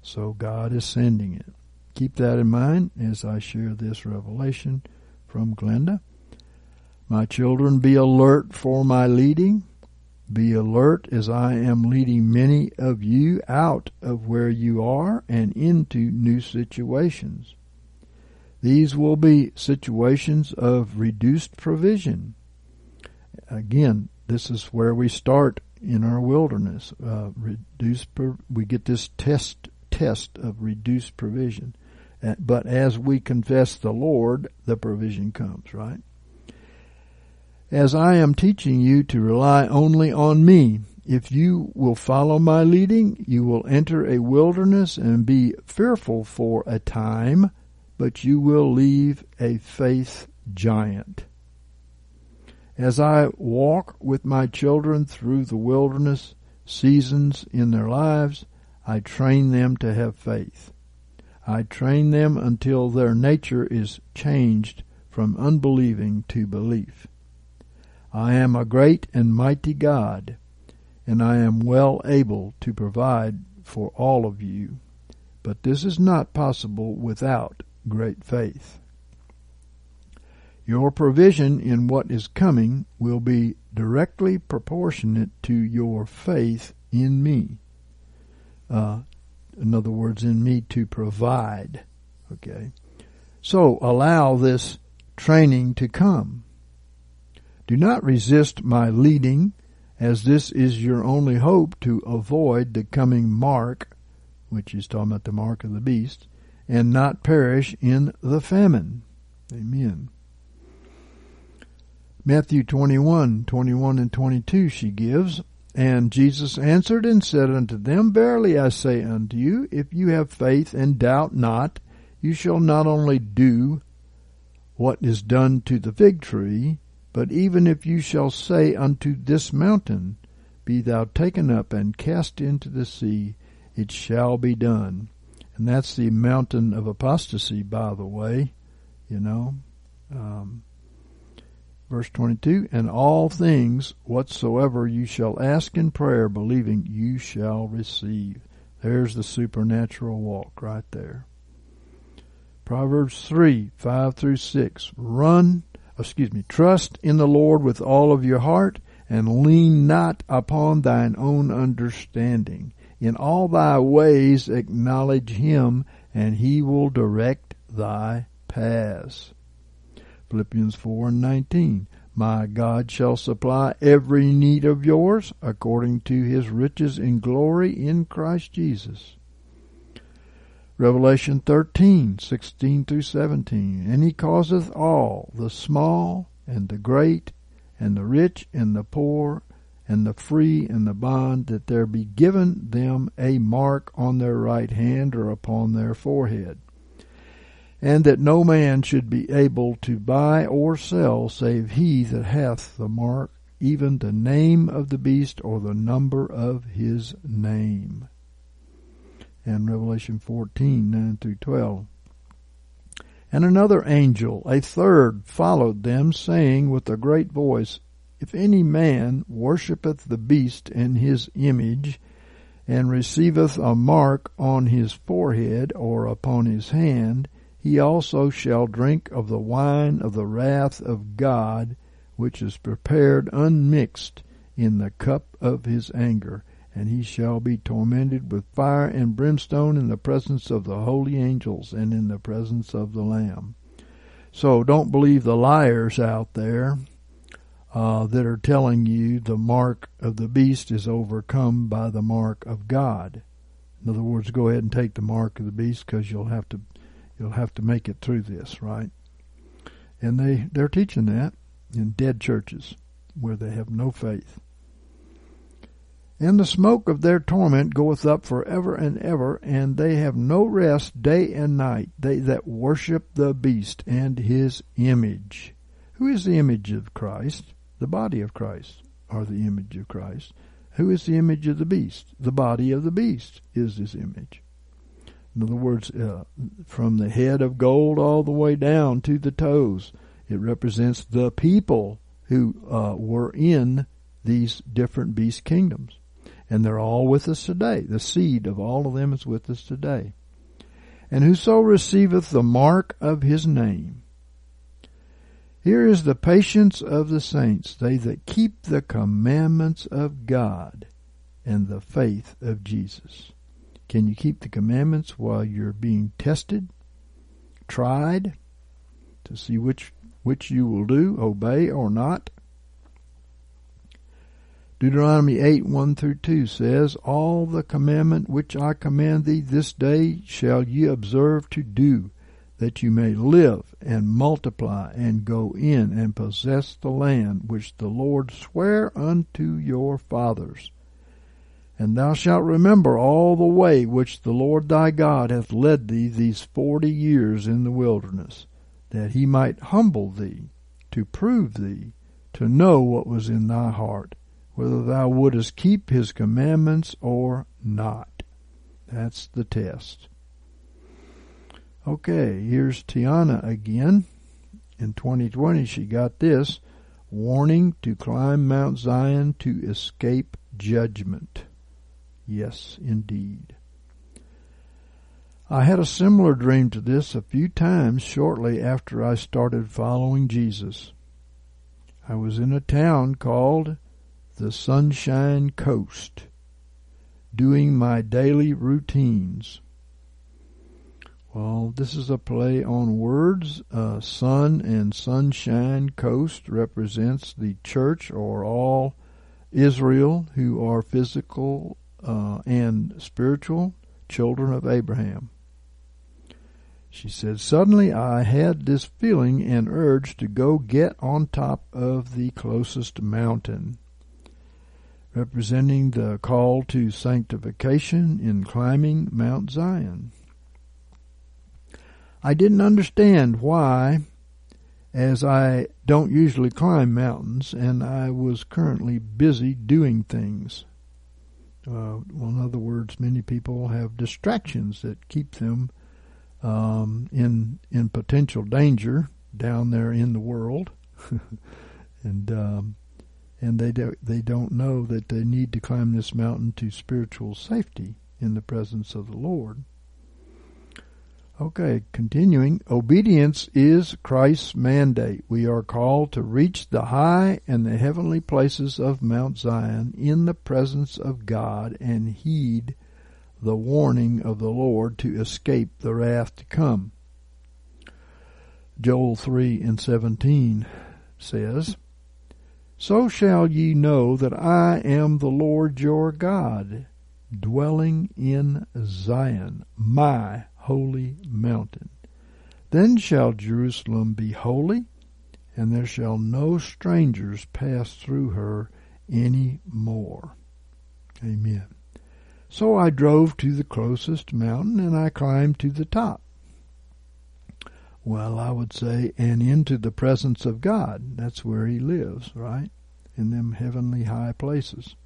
So God is sending it. Keep that in mind as I share this revelation from Glenda. My children, be alert for my leading. Be alert as I am leading many of you out of where you are and into new situations. These will be situations of reduced provision. Again, this is where we start in our wilderness. Uh, reduced, we get this test test of reduced provision. Uh, but as we confess the Lord, the provision comes, right? As I am teaching you to rely only on me, if you will follow my leading, you will enter a wilderness and be fearful for a time, but you will leave a faith giant. As I walk with my children through the wilderness seasons in their lives, I train them to have faith. I train them until their nature is changed from unbelieving to belief. I am a great and mighty God, and I am well able to provide for all of you, but this is not possible without great faith. Your provision in what is coming will be directly proportionate to your faith in me. Uh, in other words, in me to provide. Okay. So allow this training to come. Do not resist my leading, as this is your only hope to avoid the coming mark, which is talking about the mark of the beast, and not perish in the famine. Amen. Matthew 21, 21 and 22 she gives. And Jesus answered and said unto them, Verily I say unto you, if you have faith and doubt not, you shall not only do what is done to the fig tree, but even if you shall say unto this mountain, Be thou taken up and cast into the sea, it shall be done. And that's the mountain of apostasy, by the way, you know. Um, verse 22, And all things whatsoever you shall ask in prayer, believing, you shall receive. There's the supernatural walk right there. Proverbs 3, 5 through 6. Run, excuse me, trust in the Lord with all of your heart, and lean not upon thine own understanding. In all thy ways acknowledge him, and he will direct thy paths. Philippians 4 and 19. My God shall supply every need of yours according to his riches in glory in Christ Jesus. Revelation 13, 16 through 17. And he causeth all, the small and the great, and the rich and the poor, and the free and the bond, that there be given them a mark on their right hand or upon their forehead, and that no man should be able to buy or sell save he that hath the mark, even the name of the beast or the number of his name and Revelation 14, 9 through 12. And another angel, a third, followed them, saying with a great voice, If any man worshippeth the beast and his image, and receiveth a mark on his forehead or upon his hand, he also shall drink of the wine of the wrath of God, which is prepared unmixed in the cup of his anger and he shall be tormented with fire and brimstone in the presence of the holy angels and in the presence of the Lamb. So don't believe the liars out there uh, that are telling you the mark of the beast is overcome by the mark of God. In other words, go ahead and take the mark of the beast because you'll have to you'll have to make it through this, right? And they they're teaching that in dead churches where they have no faith. And the smoke of their torment goeth up for ever and ever, and they have no rest day and night, they that worship the beast and his image. Who is the image of Christ? The body of Christ, or the image of Christ. Who is the image of the beast? The body of the beast is his image. In other words, uh, from the head of gold all the way down to the toes, it represents the people who uh, were in these different beast kingdoms and they're all with us today. The seed of all of them is with us today. And whoso receiveth the mark of his name. Here is the patience of the saints, they that keep the commandments of God and the faith of Jesus. Can you keep the commandments while you're being tested, tried, to see which which you will do, obey or not? Deuteronomy 8, 1 through 2 says, All the commandment which I command thee this day shall ye observe to do, that you may live and multiply and go in and possess the land which the Lord sware unto your fathers. And thou shalt remember all the way which the Lord thy God hath led thee these forty years in the wilderness, that he might humble thee, to prove thee, to know what was in thy heart whether thou wouldest keep his commandments or not. That's the test. Okay, here's Tiana again. In 2020, she got this warning to climb Mount Zion to escape judgment. Yes, indeed. I had a similar dream to this a few times shortly after I started following Jesus. I was in a town called the Sunshine Coast, doing my daily routines. Well, this is a play on words. Uh, sun and Sunshine Coast represents the church or all Israel who are physical uh, and spiritual children of Abraham. She said, Suddenly I had this feeling and urge to go get on top of the closest mountain representing the call to sanctification in climbing Mount Zion. I didn't understand why, as I don't usually climb mountains, and I was currently busy doing things. Uh, well, in other words, many people have distractions that keep them um, in in potential danger down there in the world, and um, and they do, they don't know that they need to climb this mountain to spiritual safety in the presence of the Lord. Okay, continuing. Obedience is Christ's mandate. We are called to reach the high and the heavenly places of Mount Zion in the presence of God and heed the warning of the Lord to escape the wrath to come. Joel 3 and 17 says, So shall ye know that I am the Lord your God, dwelling in Zion, my holy mountain. Then shall Jerusalem be holy, and there shall no strangers pass through her any more. Amen. So I drove to the closest mountain, and I climbed to the top. Well, I would say, and into the presence of God. That's where he lives, right? In them heavenly high places.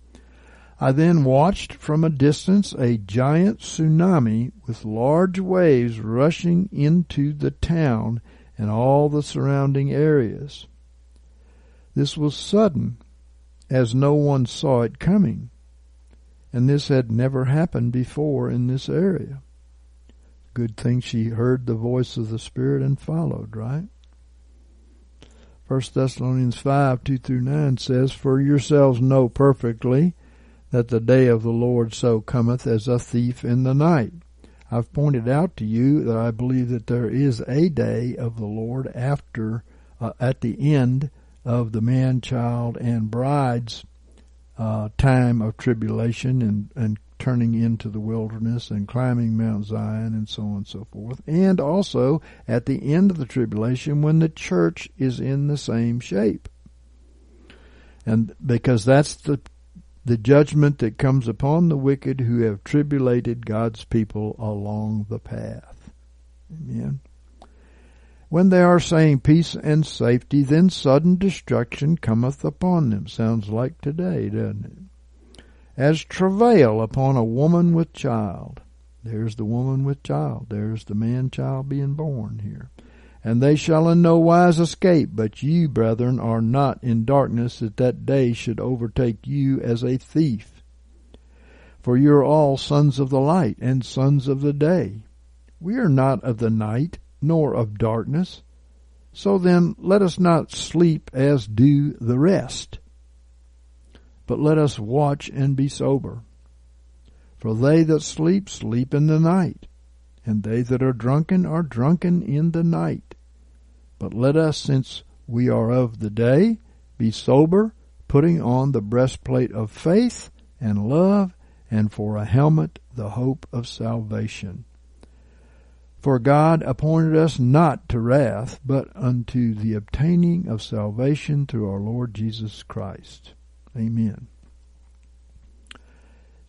I then watched from a distance a giant tsunami with large waves rushing into the town and all the surrounding areas. This was sudden, as no one saw it coming, and this had never happened before in this area. Good thing she heard the voice of the Spirit and followed, right? First Thessalonians 5, 2 through 9 says, For yourselves know perfectly that the day of the Lord so cometh as a thief in the night. I've pointed out to you that I believe that there is a day of the Lord after, uh, at the end of the man, child, and bride's uh, time of tribulation and, and turning into the wilderness and climbing Mount Zion and so on and so forth. And also at the end of the tribulation when the church is in the same shape. And because that's the the judgment that comes upon the wicked who have tribulated God's people along the path. Amen. When they are saying peace and safety, then sudden destruction cometh upon them. Sounds like today, doesn't it? As travail upon a woman with child. There's the woman with child. There's the man child being born here and they shall in no wise escape. But you, brethren, are not in darkness, that that day should overtake you as a thief. For you are all sons of the light and sons of the day. We are not of the night, nor of darkness. So then, let us not sleep as do the rest, but let us watch and be sober. For they that sleep, sleep in the night, and they that are drunken are drunken in the night. But let us, since we are of the day, be sober, putting on the breastplate of faith and love, and for a helmet the hope of salvation. For God appointed us not to wrath, but unto the obtaining of salvation through our Lord Jesus Christ. Amen.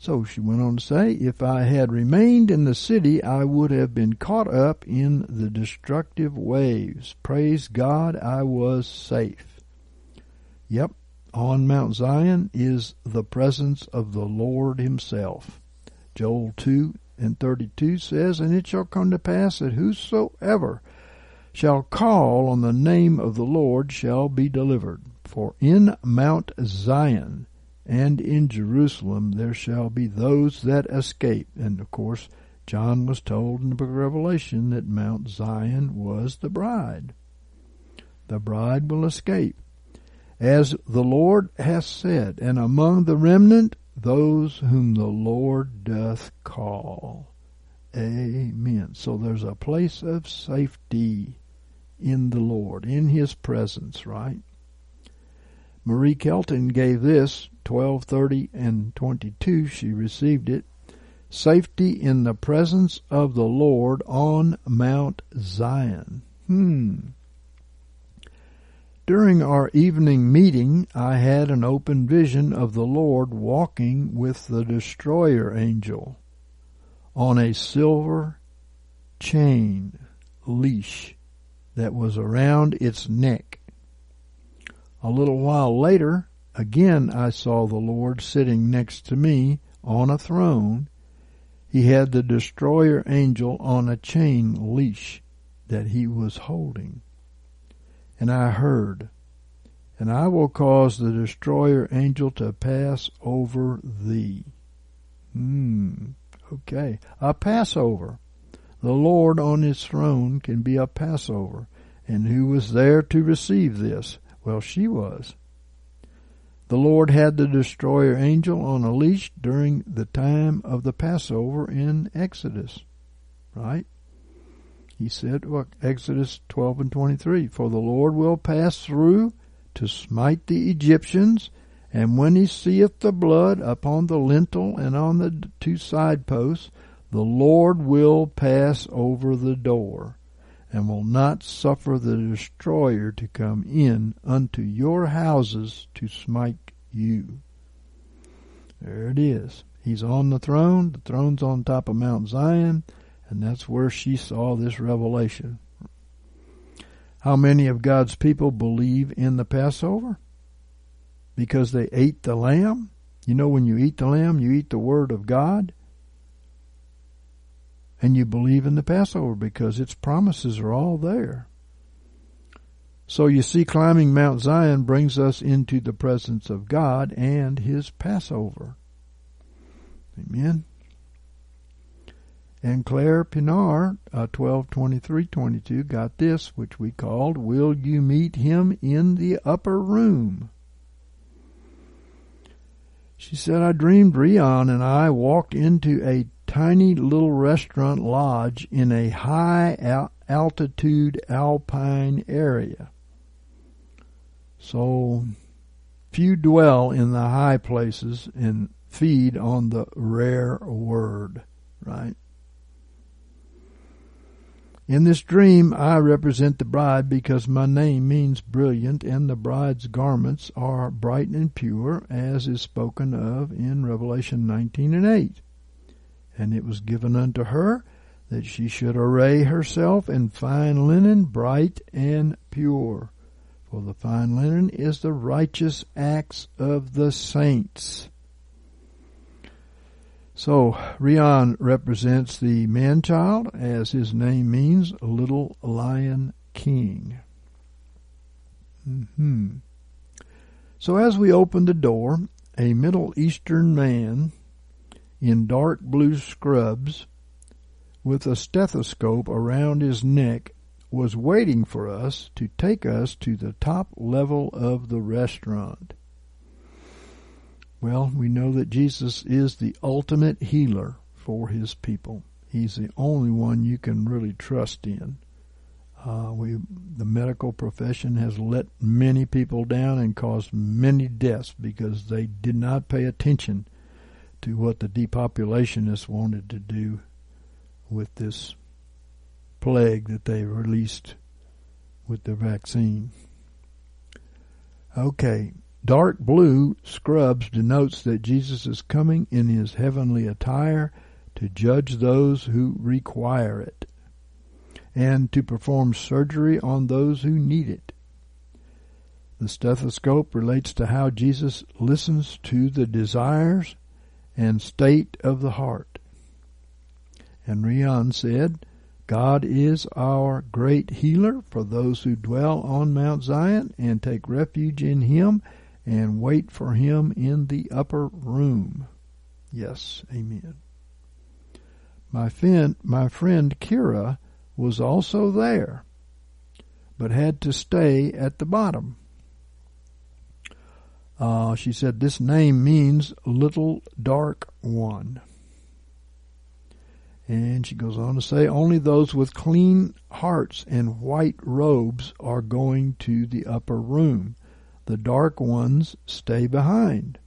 So she went on to say, If I had remained in the city, I would have been caught up in the destructive waves. Praise God, I was safe. Yep, on Mount Zion is the presence of the Lord Himself. Joel 2 and 32 says, And it shall come to pass that whosoever shall call on the name of the Lord shall be delivered. For in Mount Zion and in Jerusalem there shall be those that escape. And of course, John was told in the book of Revelation that Mount Zion was the bride. The bride will escape. As the Lord hath said, and among the remnant, those whom the Lord doth call. Amen. So there's a place of safety in the Lord, in His presence, right? Marie Kelton gave this 1230 and 22 she received it safety in the presence of the Lord on Mount Zion. Hmm. During our evening meeting, I had an open vision of the Lord walking with the destroyer angel on a silver chain leash that was around its neck. A little while later, again I saw the Lord sitting next to me on a throne. He had the destroyer angel on a chain leash that he was holding. And I heard, and I will cause the destroyer angel to pass over thee. Hmm. Okay. A Passover. The Lord on his throne can be a Passover. And who was there to receive this? Well, she was. The Lord had the destroyer angel on a leash during the time of the Passover in Exodus. Right? He said, look, Exodus 12 and 23, For the Lord will pass through to smite the Egyptians, and when he seeth the blood upon the lintel and on the two side posts, the Lord will pass over the door, and will not suffer the destroyer to come in unto your houses to smite you. There it is. He's on the throne. The throne's on top of Mount Zion, and that's where she saw this revelation. How many of God's people believe in the Passover? Because they ate the lamb? You know, when you eat the lamb, you eat the word of God. And you believe in the Passover because its promises are all there. So you see, climbing Mount Zion brings us into the presence of God and His Passover. Amen. And Claire Pienaar, uh, 122322, got this, which we called, Will You Meet Him in the Upper Room? She said, I dreamed Rion and I walked into a tiny little restaurant lodge in a high altitude alpine area. So few dwell in the high places and feed on the rare word, right? In this dream, I represent the bride because my name means brilliant, and the bride's garments are bright and pure, as is spoken of in Revelation 19 and 8. And it was given unto her that she should array herself in fine linen, bright and pure. For the fine linen is the righteous acts of the saints. So, Rion represents the man child, as his name means, little lion king. Mm-hmm. So, as we open the door, a Middle Eastern man in dark blue scrubs with a stethoscope around his neck was waiting for us to take us to the top level of the restaurant. Well, we know that Jesus is the ultimate healer for his people. He's the only one you can really trust in. Uh, we, the medical profession has let many people down and caused many deaths because they did not pay attention to what the depopulationists wanted to do with this plague that they released with the vaccine. Okay, dark blue scrubs denotes that Jesus is coming in his heavenly attire to judge those who require it and to perform surgery on those who need it. The stethoscope relates to how Jesus listens to the desires and state of the heart. And Rion said, God is our great healer for those who dwell on Mount Zion and take refuge in Him and wait for Him in the upper room. Yes, amen. My friend, my friend Kira was also there, but had to stay at the bottom. Uh, she said this name means little dark one. And she goes on to say, only those with clean hearts and white robes are going to the upper room. The dark ones stay behind.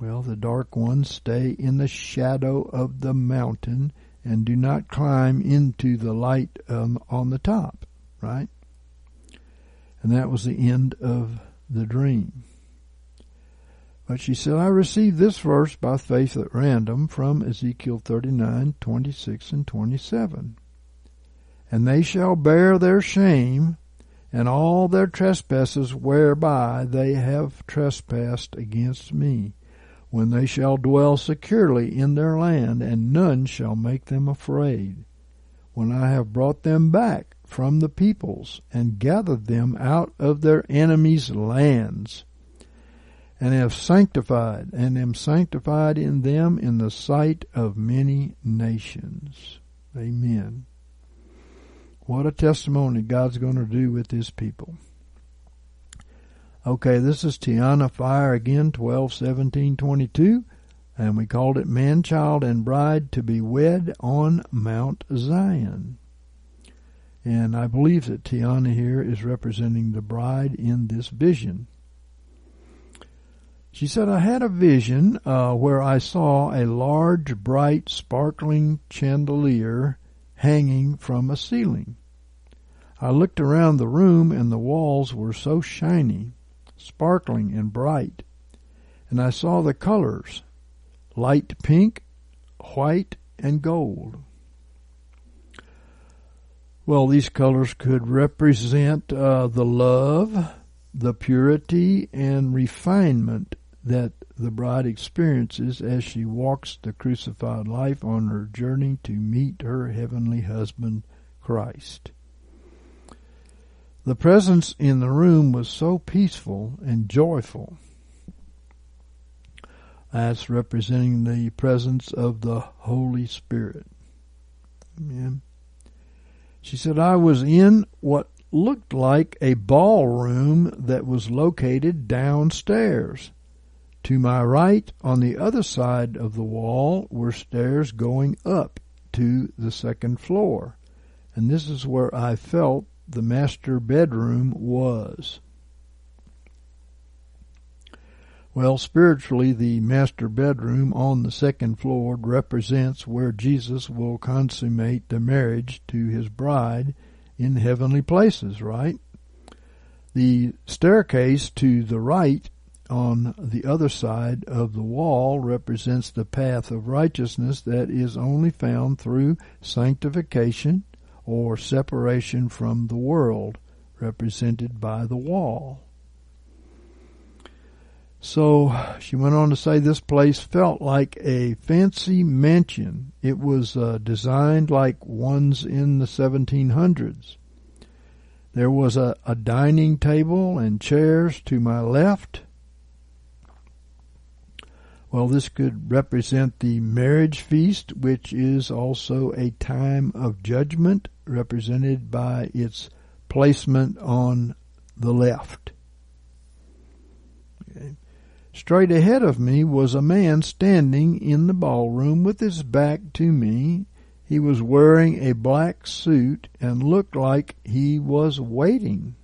Well, the dark ones stay in the shadow of the mountain and do not climb into the light um, on the top, right? And that was the end of the dream. But she said, I received this verse by faith at random from Ezekiel 39, 26 and 27. And they shall bear their shame and all their trespasses whereby they have trespassed against me, when they shall dwell securely in their land, and none shall make them afraid. When I have brought them back from the peoples, and gathered them out of their enemies' lands, and have sanctified, and am sanctified in them in the sight of many nations. Amen. What a testimony God's going to do with His people. Okay, this is Tiana Fire again, 12, 17, 22, and we called it Man, Child, and Bride to be wed on Mount Zion. And I believe that Tiana here is representing the bride in this vision. She said, I had a vision uh, where I saw a large, bright, sparkling chandelier hanging from a ceiling. I looked around the room and the walls were so shiny, sparkling, and bright. And I saw the colors light pink, white, and gold. Well, these colors could represent uh, the love, the purity, and refinement that the bride experiences as she walks the crucified life on her journey to meet her heavenly husband, Christ. The presence in the room was so peaceful and joyful. That's representing the presence of the Holy Spirit. Amen. She said, I was in what looked like a ballroom that was located downstairs. To my right, on the other side of the wall, were stairs going up to the second floor. And this is where I felt the master bedroom was. Well, spiritually, the master bedroom on the second floor represents where Jesus will consummate the marriage to his bride in heavenly places, right? The staircase to the right on the other side of the wall represents the path of righteousness that is only found through sanctification or separation from the world, represented by the wall. So she went on to say this place felt like a fancy mansion. It was uh, designed like ones in the 1700s. There was a, a dining table and chairs to my left. Well, this could represent the marriage feast, which is also a time of judgment, represented by its placement on the left. Okay. Straight ahead of me was a man standing in the ballroom with his back to me. He was wearing a black suit and looked like he was waiting.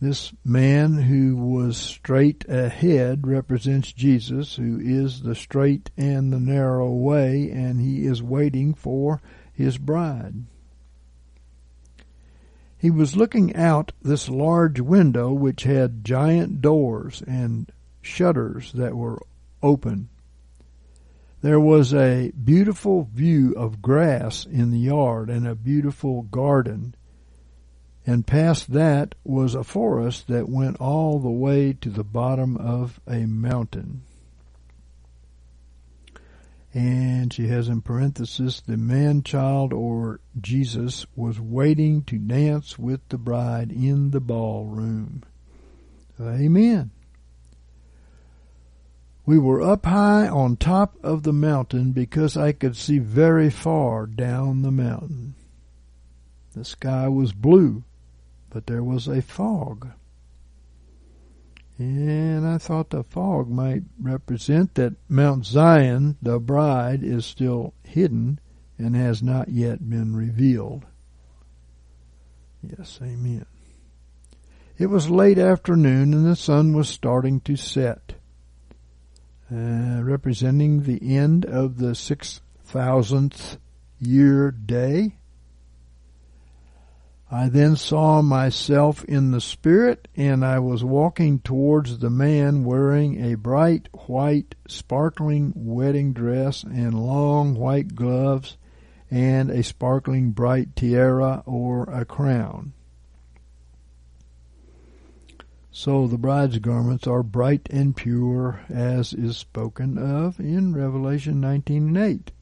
This man who was straight ahead represents Jesus, who is the straight and the narrow way, and he is waiting for his bride. He was looking out this large window which had giant doors and shutters that were open. There was a beautiful view of grass in the yard and a beautiful garden. And past that was a forest that went all the way to the bottom of a mountain. And she has in parenthesis, the man child or Jesus was waiting to dance with the bride in the ballroom. Amen. We were up high on top of the mountain because I could see very far down the mountain. The sky was blue, but there was a fog. And I thought the fog might represent that Mount Zion, the bride, is still hidden and has not yet been revealed. Yes, amen. It was late afternoon and the sun was starting to set, uh, representing the end of the six thousandth year day. I then saw myself in the Spirit, and I was walking towards the man wearing a bright white sparkling wedding dress and long white gloves and a sparkling bright tiara or a crown. So the bride's garments are bright and pure, as is spoken of in Revelation 19 and 8.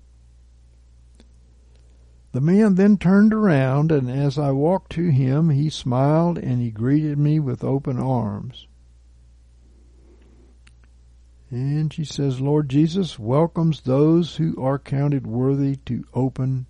The man then turned around, and as I walked to him, he smiled and he greeted me with open arms. And she says, Lord Jesus welcomes those who are counted worthy to open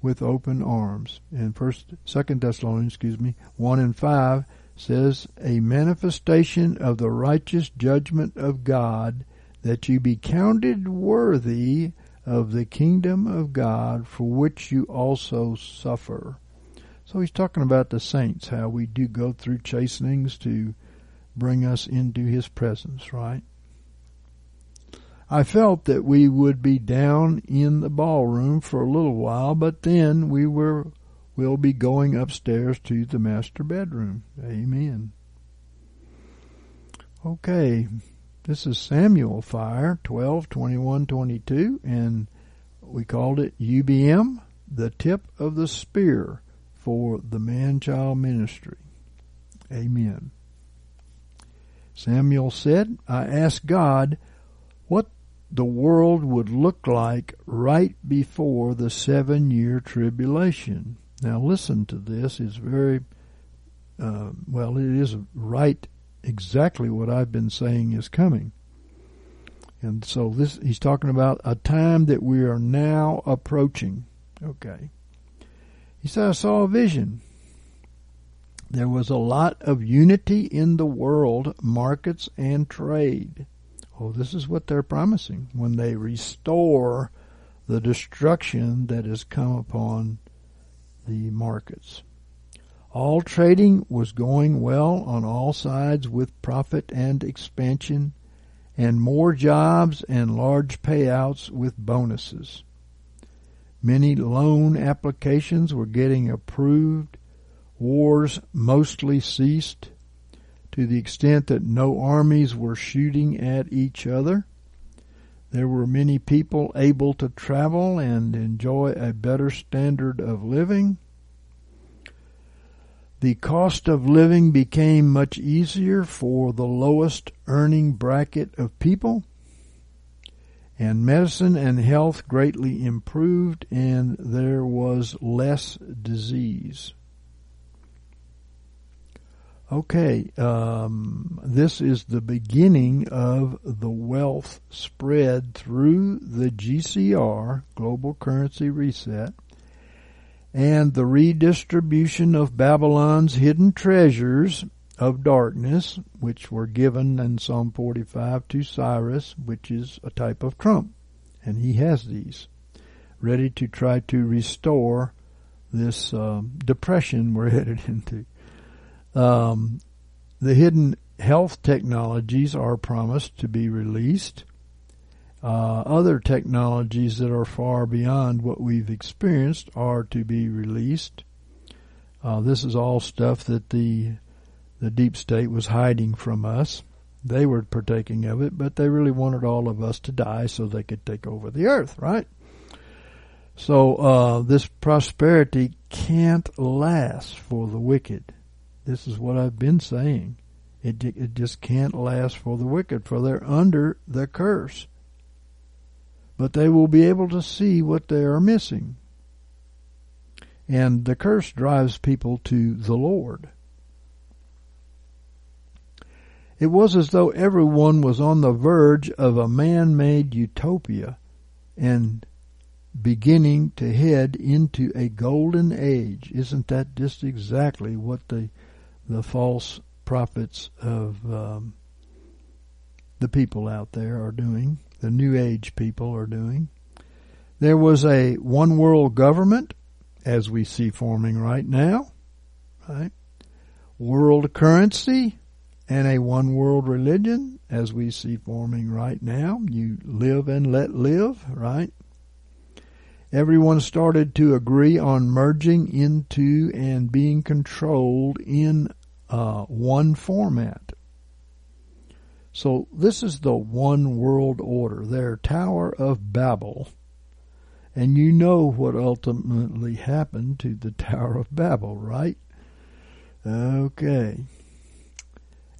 with open arms. And first, second Thessalonians, excuse me, one and five says, a manifestation of the righteous judgment of God, that you be counted worthy of the kingdom of God for which you also suffer. So he's talking about the saints, how we do go through chastenings to bring us into his presence, right? I felt that we would be down in the ballroom for a little while, but then we were will be going upstairs to the master bedroom. Amen. Okay, this is Samuel Fire 12 21 22, and we called it UBM, the tip of the spear for the man child ministry. Amen. Samuel said, I asked God what the world would look like right before the seven year tribulation. Now listen to this. It's very, uh, well, it is right exactly what I've been saying is coming. And so this, he's talking about a time that we are now approaching. Okay. He said, I saw a vision. There was a lot of unity in the world, markets and trade. Oh, this is what they're promising when they restore the destruction that has come upon the markets. All trading was going well on all sides with profit and expansion, and more jobs and large payouts with bonuses. Many loan applications were getting approved. Wars mostly ceased to the extent that no armies were shooting at each other. There were many people able to travel and enjoy a better standard of living. The cost of living became much easier for the lowest earning bracket of people, and medicine and health greatly improved, and there was less disease. Okay, um, this is the beginning of the wealth spread through the GCR, Global Currency Reset, and the redistribution of Babylon's hidden treasures of darkness, which were given in Psalm 45 to Cyrus, which is a type of Trump. And he has these, ready to try to restore this uh, depression we're headed into. Um, the hidden health technologies are promised to be released uh, other technologies that are far beyond what we've experienced are to be released. Uh, this is all stuff that the the deep state was hiding from us. They were partaking of it, but they really wanted all of us to die so they could take over the earth, right? So uh, this prosperity can't last for the wicked. This is what I've been saying. It it just can't last for the wicked, for they're under the curse but they will be able to see what they are missing. And the curse drives people to the Lord. It was as though everyone was on the verge of a man-made utopia and beginning to head into a golden age. Isn't that just exactly what the the false prophets of um, the people out there are doing? The New Age people are doing. There was a one world government, as we see forming right now, right? World currency and a one world religion, as we see forming right now. You live and let live, right? Everyone started to agree on merging into and being controlled in uh, one format. So this is the one world order, their Tower of Babel. And you know what ultimately happened to the Tower of Babel, right? Okay.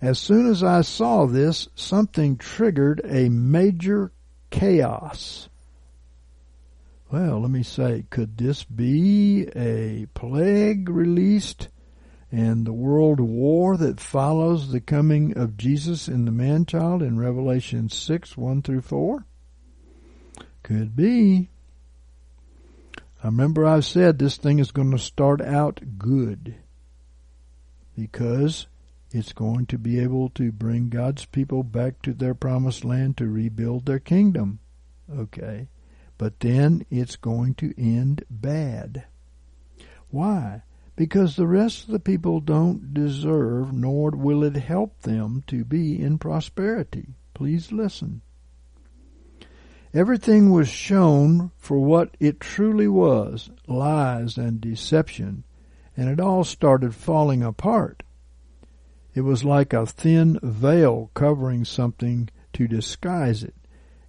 As soon as I saw this, something triggered a major chaos. Well, let me say, could this be a plague released and the world war that follows the coming of Jesus in the man child in Revelation 6 1 through 4? Could be. I remember I said this thing is going to start out good because it's going to be able to bring God's people back to their promised land to rebuild their kingdom. Okay. but then it's going to end bad. Why? Because the rest of the people don't deserve, nor will it help them to be in prosperity. Please listen. Everything was shown for what it truly was lies and deception, and it all started falling apart. It was like a thin veil covering something to disguise it,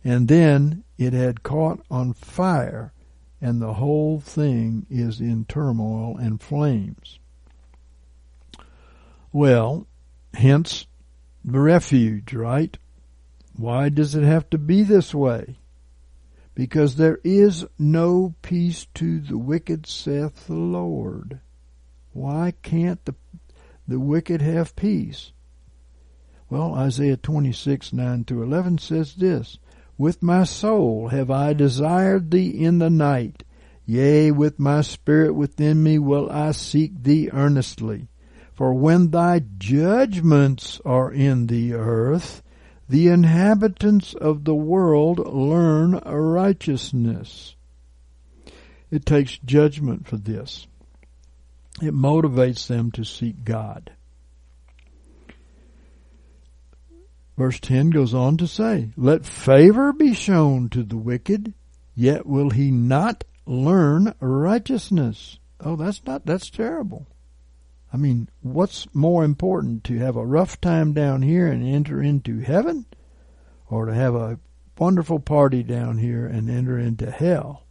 and then it had caught on fire, and the whole thing is in turmoil and flames. Well, hence the refuge, right? Why does it have to be this way? because there is no peace to the wicked, saith the Lord. Why can't the, the wicked have peace? Well, Isaiah 26, 9 to 11 says this, With my soul have I desired thee in the night, yea, with my spirit within me will I seek thee earnestly. For when thy judgments are in the earth, the inhabitants of the world learn righteousness. It takes judgment for this. It motivates them to seek God. Verse 10 goes on to say, Let favor be shown to the wicked, yet will he not learn righteousness. Oh, that's not, that's terrible. I mean, what's more important to have a rough time down here and enter into heaven or to have a wonderful party down here and enter into hell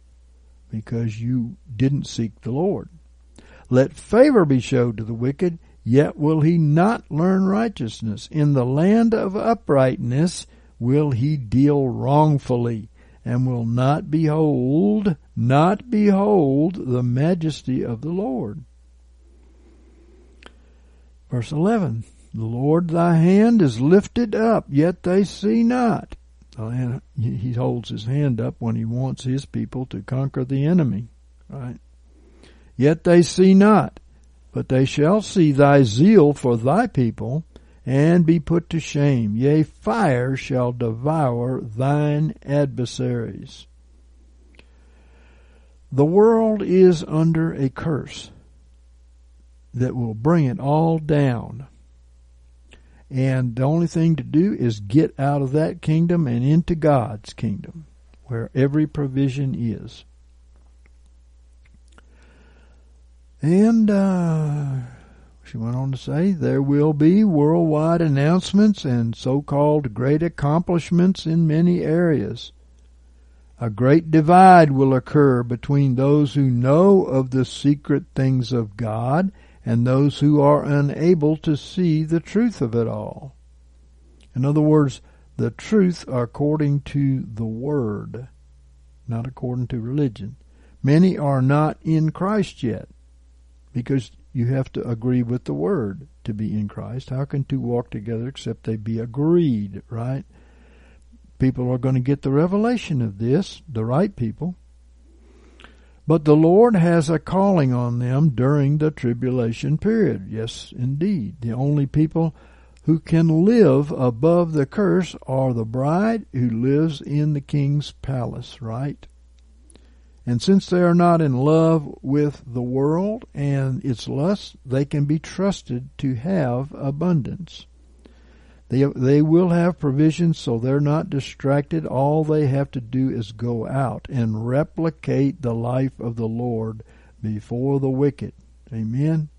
because you didn't seek the Lord? Let favor be showed to the wicked, yet will he not learn righteousness. In the land of uprightness will he deal wrongfully and will not behold, not behold the majesty of the Lord. Verse 11 The Lord thy hand is lifted up, yet they see not. And he holds his hand up when he wants his people to conquer the enemy, right? Yet they see not, but they shall see thy zeal for thy people, and be put to shame. Yea, fire shall devour thine adversaries. The world is under a curse that will bring it all down. And the only thing to do is get out of that kingdom and into God's kingdom, where every provision is. And uh, she went on to say, there will be worldwide announcements and so-called great accomplishments in many areas. A great divide will occur between those who know of the secret things of God and those who are unable to see the truth of it all. In other words, the truth according to the Word, not according to religion. Many are not in Christ yet because you have to agree with the Word to be in Christ. How can two walk together except they be agreed, right? People are going to get the revelation of this, the right people. But the Lord has a calling on them during the tribulation period. Yes, indeed. The only people who can live above the curse are the bride who lives in the king's palace, right? And since they are not in love with the world and its lusts, they can be trusted to have abundance. They, they will have provisions so they're not distracted. All they have to do is go out and replicate the life of the Lord before the wicked. Amen.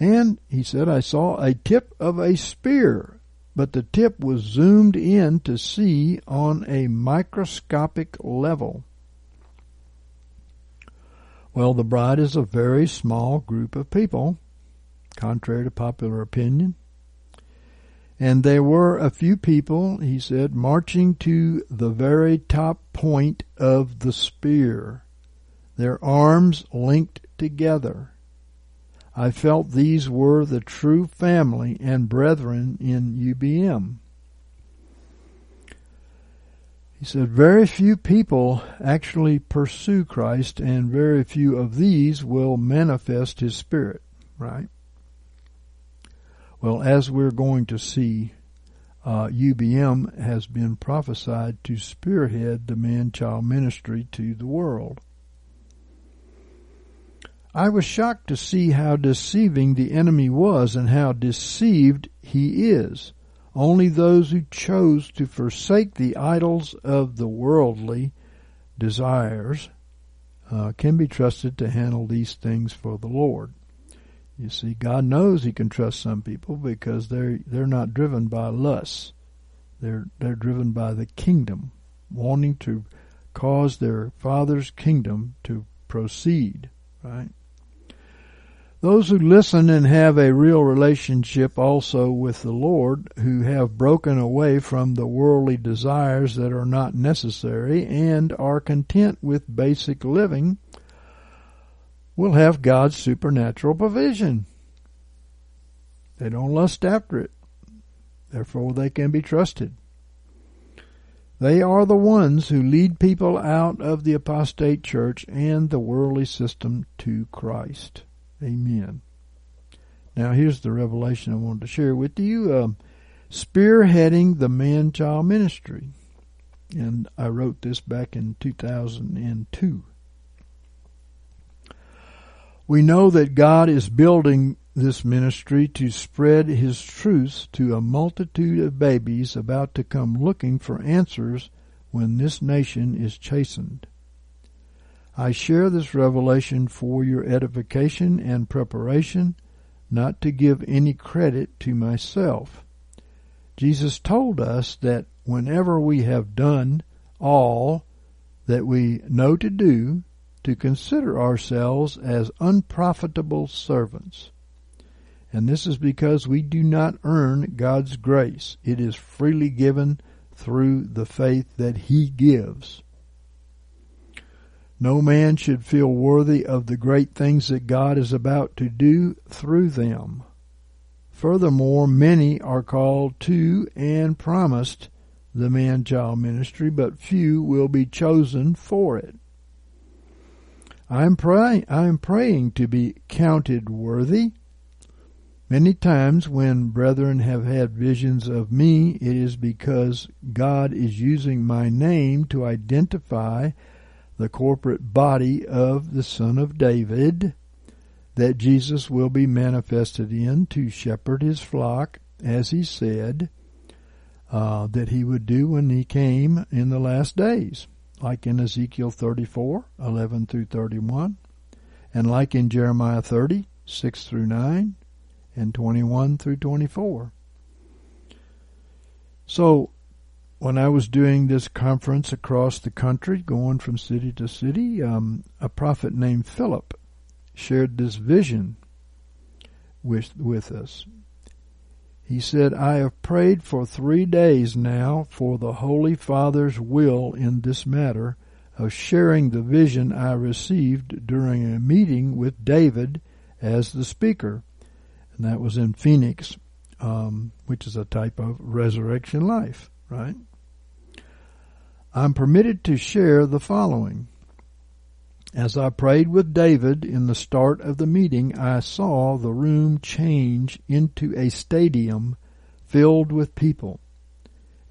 And he said, I saw a tip of a spear, but the tip was zoomed in to see on a microscopic level. Well, the bride is a very small group of people, contrary to popular opinion. And there were a few people, he said, marching to the very top point of the spear, their arms linked together. I felt these were the true family and brethren in UBM. He said, very few people actually pursue Christ, and very few of these will manifest His Spirit, right? Well, as we're going to see, uh, UBM has been prophesied to spearhead the man child ministry to the world. I was shocked to see how deceiving the enemy was and how deceived he is. Only those who chose to forsake the idols of the worldly desires uh, can be trusted to handle these things for the Lord. You see, God knows He can trust some people because they're they're not driven by lusts. They're they're driven by the kingdom, wanting to cause their Father's kingdom to proceed. Right. Those who listen and have a real relationship also with the Lord, who have broken away from the worldly desires that are not necessary and are content with basic living, will have God's supernatural provision. They don't lust after it. Therefore, they can be trusted. They are the ones who lead people out of the apostate church and the worldly system to Christ. Amen. Now here's the revelation I wanted to share with you. Um, spearheading the man-child ministry. And I wrote this back in 2002. We know that God is building this ministry to spread His truths to a multitude of babies about to come looking for answers when this nation is chastened. I share this revelation for your edification and preparation, not to give any credit to myself. Jesus told us that whenever we have done all that we know to do, to consider ourselves as unprofitable servants. And this is because we do not earn God's grace. It is freely given through the faith that He gives. No man should feel worthy of the great things that God is about to do through them. Furthermore, many are called to and promised the man child ministry, but few will be chosen for it. I am praying I am praying to be counted worthy. Many times when brethren have had visions of me, it is because God is using my name to identify the corporate body of the Son of David that Jesus will be manifested in to shepherd his flock, as he said uh, that he would do when he came in the last days, like in Ezekiel 34, 11 through 31, and like in Jeremiah 30, 6 through 9, and 21 through 24. So when I was doing this conference across the country, going from city to city, um, a prophet named Philip shared this vision with with us. He said, I have prayed for three days now for the Holy Father's will in this matter of sharing the vision I received during a meeting with David as the speaker. And that was in Phoenix, um, which is a type of resurrection life, right? I'm permitted to share the following. As I prayed with David in the start of the meeting, I saw the room change into a stadium filled with people.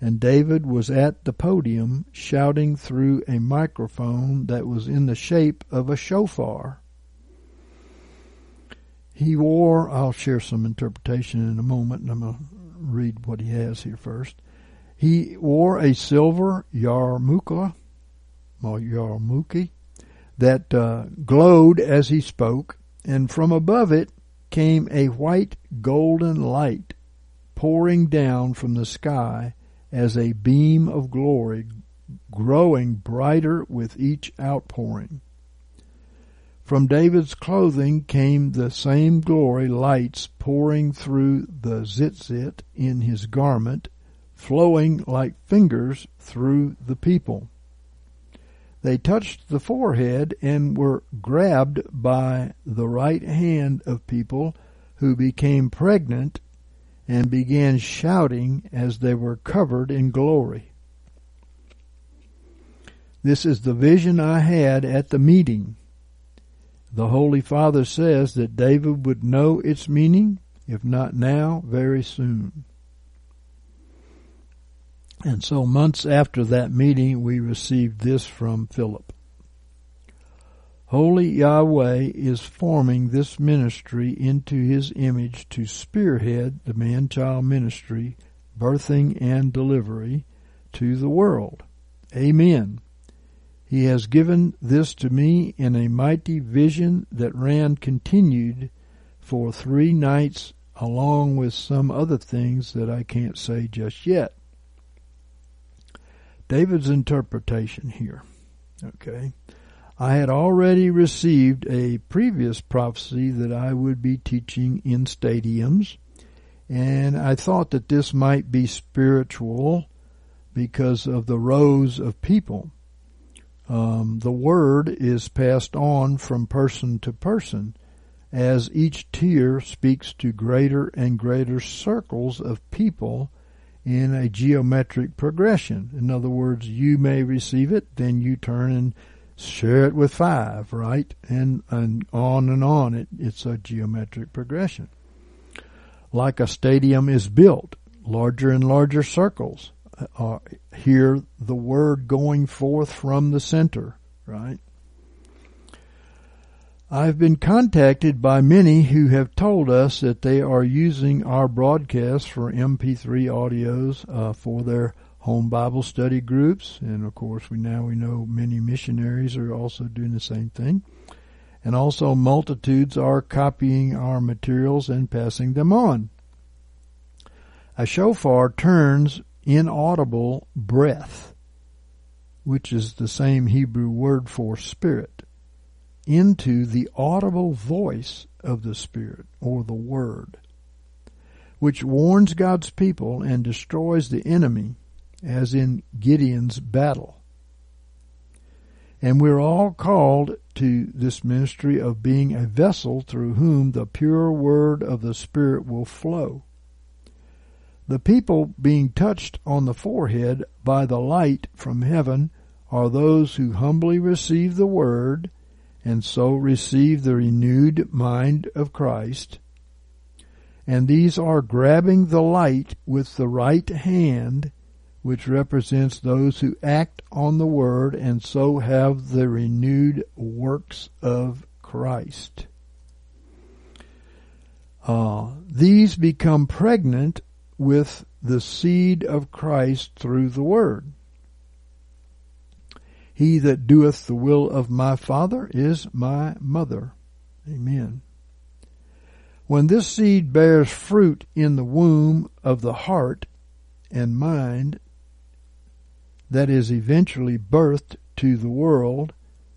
And David was at the podium shouting through a microphone that was in the shape of a shofar. He wore, I'll share some interpretation in a moment, and I'm going to read what he has here first. He wore a silver yarmulke, yarmulke that uh, glowed as he spoke, and from above it came a white golden light pouring down from the sky as a beam of glory, growing brighter with each outpouring. From David's clothing came the same glory lights pouring through the zitzit in his garment flowing like fingers through the people. They touched the forehead and were grabbed by the right hand of people who became pregnant and began shouting as they were covered in glory. This is the vision I had at the meeting. The Holy Father says that David would know its meaning, if not now, very soon. And so months after that meeting, we received this from Philip. Holy Yahweh is forming this ministry into his image to spearhead the man-child ministry, birthing and delivery to the world. Amen. He has given this to me in a mighty vision that ran continued for three nights along with some other things that I can't say just yet. David's interpretation here. Okay. I had already received a previous prophecy that I would be teaching in stadiums, and I thought that this might be spiritual because of the rows of people. Um, the word is passed on from person to person as each tier speaks to greater and greater circles of people in a geometric progression. In other words, you may receive it, then you turn and share it with five, right? And, and on and on. It, it's a geometric progression. Like a stadium is built, larger and larger circles. Uh, hear the word going forth from the center, right? I've been contacted by many who have told us that they are using our broadcast for MP3 audios uh, for their home Bible study groups, and of course we now we know many missionaries are also doing the same thing. And also multitudes are copying our materials and passing them on. A shofar turns inaudible breath, which is the same Hebrew word for spirit, into the audible voice of the Spirit or the Word, which warns God's people and destroys the enemy as in Gideon's battle. And we're all called to this ministry of being a vessel through whom the pure word of the Spirit will flow. The people being touched on the forehead by the light from heaven are those who humbly receive the word and so receive the renewed mind of Christ. And these are grabbing the light with the right hand which represents those who act on the word and so have the renewed works of Christ. Uh, these become pregnant with the seed of Christ through the word. He that doeth the will of my Father is my mother. Amen. When this seed bears fruit in the womb of the heart and mind, that is eventually birthed to the world,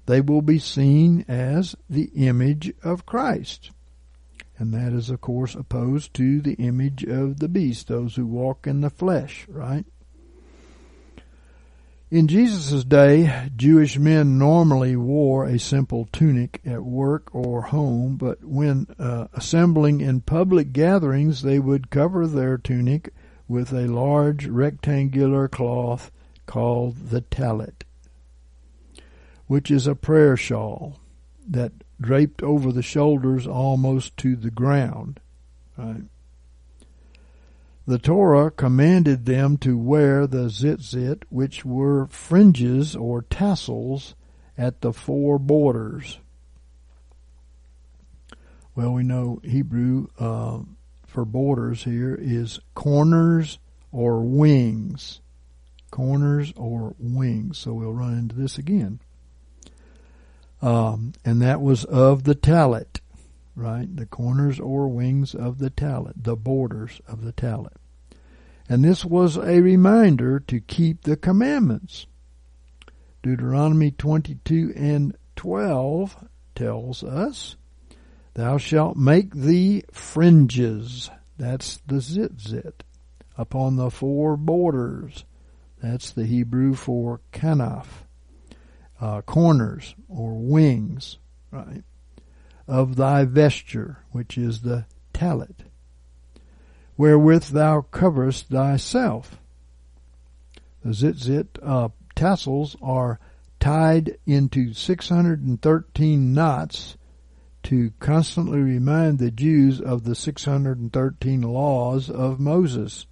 they will be seen as the image of Christ. And that is, of course, opposed to the image of the beast, those who walk in the flesh, right? In Jesus' day, Jewish men normally wore a simple tunic at work or home, but when uh, assembling in public gatherings, they would cover their tunic with a large rectangular cloth called the talit, which is a prayer shawl that draped over the shoulders almost to the ground. Right? The Torah commanded them to wear the tzitzit, which were fringes or tassels at the four borders. Well, we know Hebrew uh, for borders here is corners or wings corners or wings. So we'll run into this again. Um, and that was of the talit, right? The corners or wings of the talit, the borders of the talit. And this was a reminder to keep the commandments. Deuteronomy 22 and 12 tells us, Thou shalt make thee fringes, that's the tzitzit, upon the four borders that's the Hebrew for kanaf, uh, corners or wings, right? Of thy vesture, which is the talit, wherewith thou coverest thyself. The tzitzit uh, tassels are tied into 613 knots to constantly remind the Jews of the 613 laws of Moses.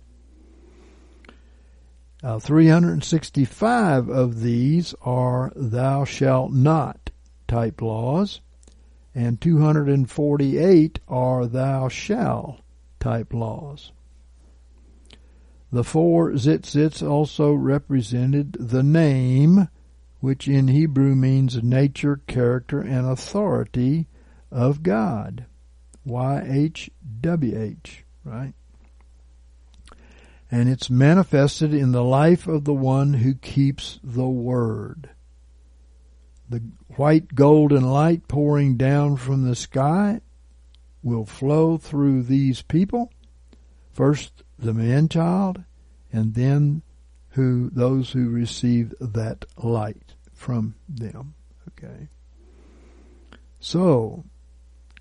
Uh, 365 of these are thou shalt not type laws, and 248 are thou shall type laws. The four tzitzits also represented the name, which in Hebrew means nature, character, and authority of God. YHWH, right? And it's manifested in the life of the one who keeps the word. The white golden light pouring down from the sky will flow through these people. First the man child and then who those who receive that light from them. Okay. So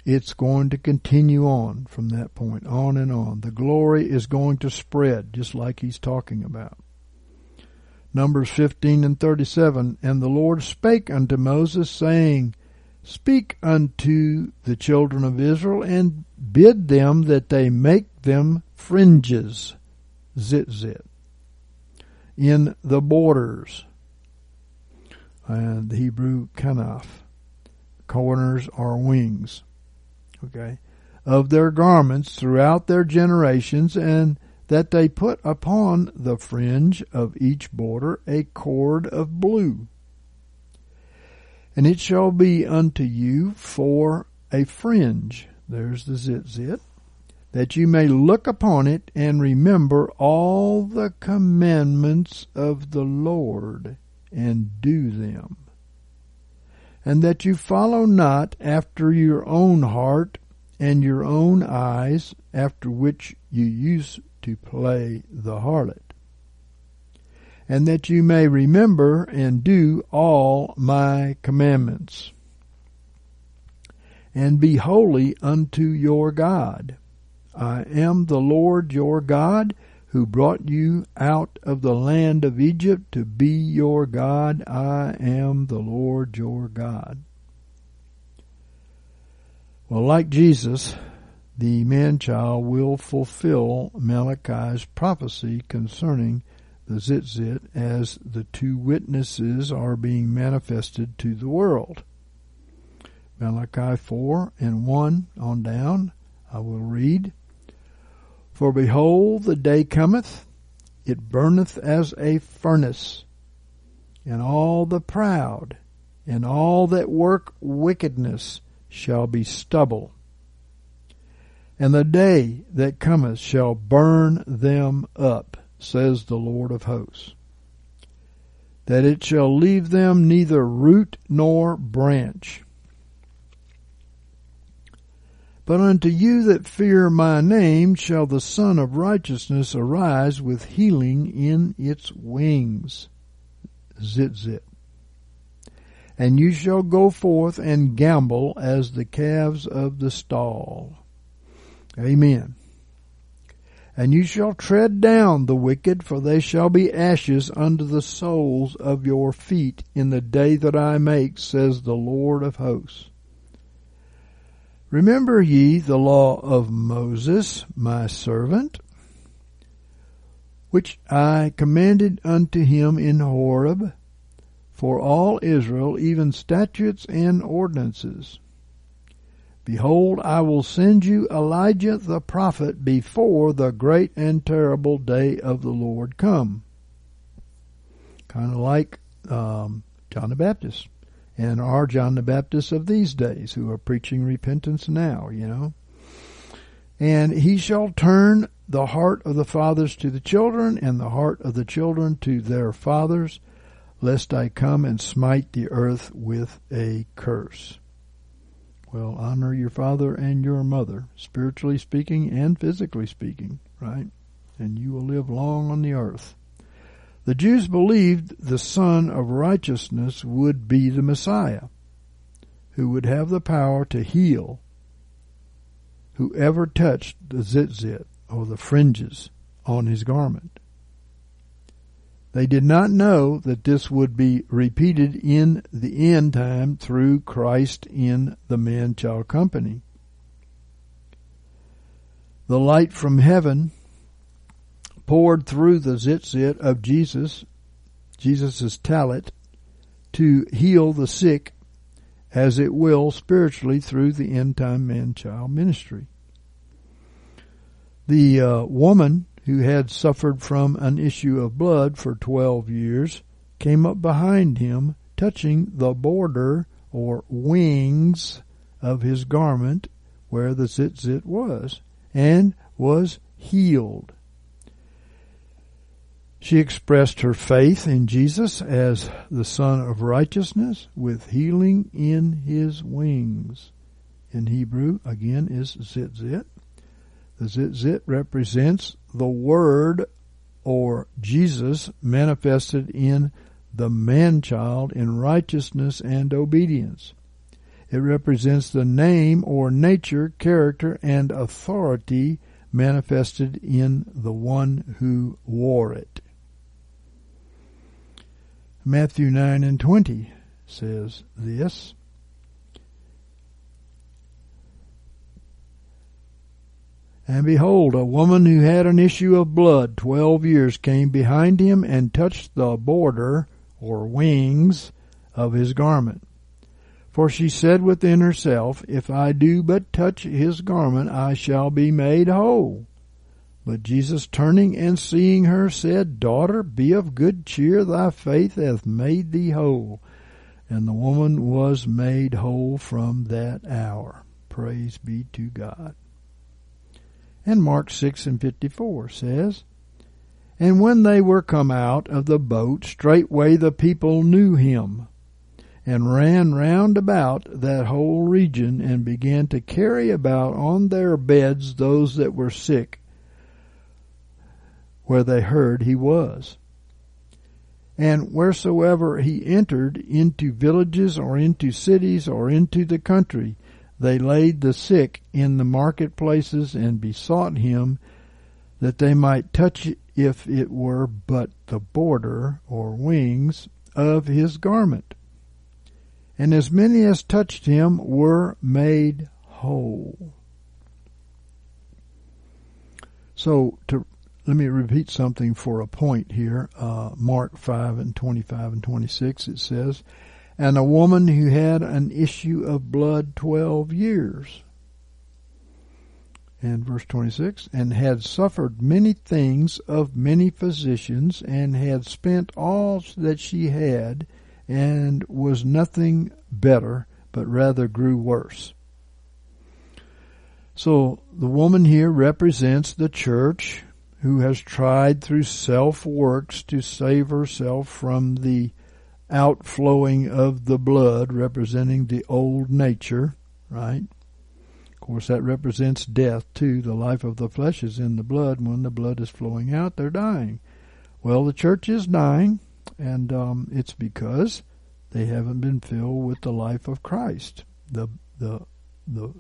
it's going to continue on from that point, on and on. The glory is going to spread, just like he's talking about. Numbers 15 and 37, And the Lord spake unto Moses, saying, Speak unto the children of Israel, and bid them that they make them fringes, tzitzit, in the borders. And the Hebrew kanaf, corners or wings. Okay, of their garments throughout their generations, and that they put upon the fringe of each border a cord of blue. And it shall be unto you for a fringe, there's the tzitzit, that you may look upon it and remember all the commandments of the Lord and do them. And that you follow not after your own heart and your own eyes, after which you used to play the harlot, and that you may remember and do all my commandments, and be holy unto your God. I am the Lord your God, who brought you out of the land of Egypt to be your God. I am the Lord your God. Well, like Jesus, the man child will fulfill Malachi's prophecy concerning the tzitzit as the two witnesses are being manifested to the world. Malachi 4 and 1 on down, I will read. For behold, the day cometh, it burneth as a furnace, and all the proud and all that work wickedness shall be stubble. And the day that cometh shall burn them up, says the Lord of hosts, that it shall leave them neither root nor branch. But unto you that fear my name shall the Sun of Righteousness arise with healing in its wings. Tzitzit. And you shall go forth and gambol as the calves of the stall. Amen. And you shall tread down the wicked, for they shall be ashes under the soles of your feet in the day that I make, says the Lord of hosts. Remember ye the law of Moses, my servant, which I commanded unto him in Horeb, for all Israel, even statutes and ordinances. Behold, I will send you Elijah the prophet before the great and terrible day of the Lord come. Kind of like um, John the Baptist and are John the Baptist of these days who are preaching repentance now, you know. And he shall turn the heart of the fathers to the children and the heart of the children to their fathers, lest I come and smite the earth with a curse. Well, honor your father and your mother, spiritually speaking and physically speaking, right? And you will live long on the earth. The Jews believed the Son of Righteousness would be the Messiah, who would have the power to heal whoever touched the tzitzit or the fringes on his garment. They did not know that this would be repeated in the end time through Christ in the man child company. The light from heaven poured through the tzitzit of Jesus, Jesus' talit, to heal the sick as it will spiritually through the end time man child ministry. The uh, woman who had suffered from an issue of blood for 12 years came up behind him, touching the border or wings of his garment where the tzitzit was, and was healed. She expressed her faith in Jesus as the Son of Righteousness with healing in his wings. In Hebrew, again, is tzitzit. The tzitzit represents the Word or Jesus manifested in the man child in righteousness and obedience. It represents the name or nature, character, and authority manifested in the one who wore it. Matthew 9 and 20 says this. And behold, a woman who had an issue of blood twelve years came behind him and touched the border or wings of his garment. For she said within herself, If I do but touch his garment, I shall be made whole. But Jesus turning and seeing her said, Daughter, be of good cheer, thy faith hath made thee whole. And the woman was made whole from that hour. Praise be to God. And Mark 6 and 54 says, And when they were come out of the boat, straightway the people knew him, and ran round about that whole region, and began to carry about on their beds those that were sick, where they heard he was. And wheresoever he entered into villages or into cities or into the country, they laid the sick in the marketplaces and besought him that they might touch if it were but the border or wings of his garment. And as many as touched him were made whole. So to let me repeat something for a point here. Uh, Mark 5 and 25 and 26 it says, and a woman who had an issue of blood 12 years. And verse 26, and had suffered many things of many physicians, and had spent all that she had, and was nothing better, but rather grew worse. So the woman here represents the church who has tried through self works to save herself from the outflowing of the blood representing the old nature, right? Of course, that represents death too. The life of the flesh is in the blood. When the blood is flowing out, they're dying. Well, the church is dying, and um, it's because they haven't been filled with the life of Christ, the the the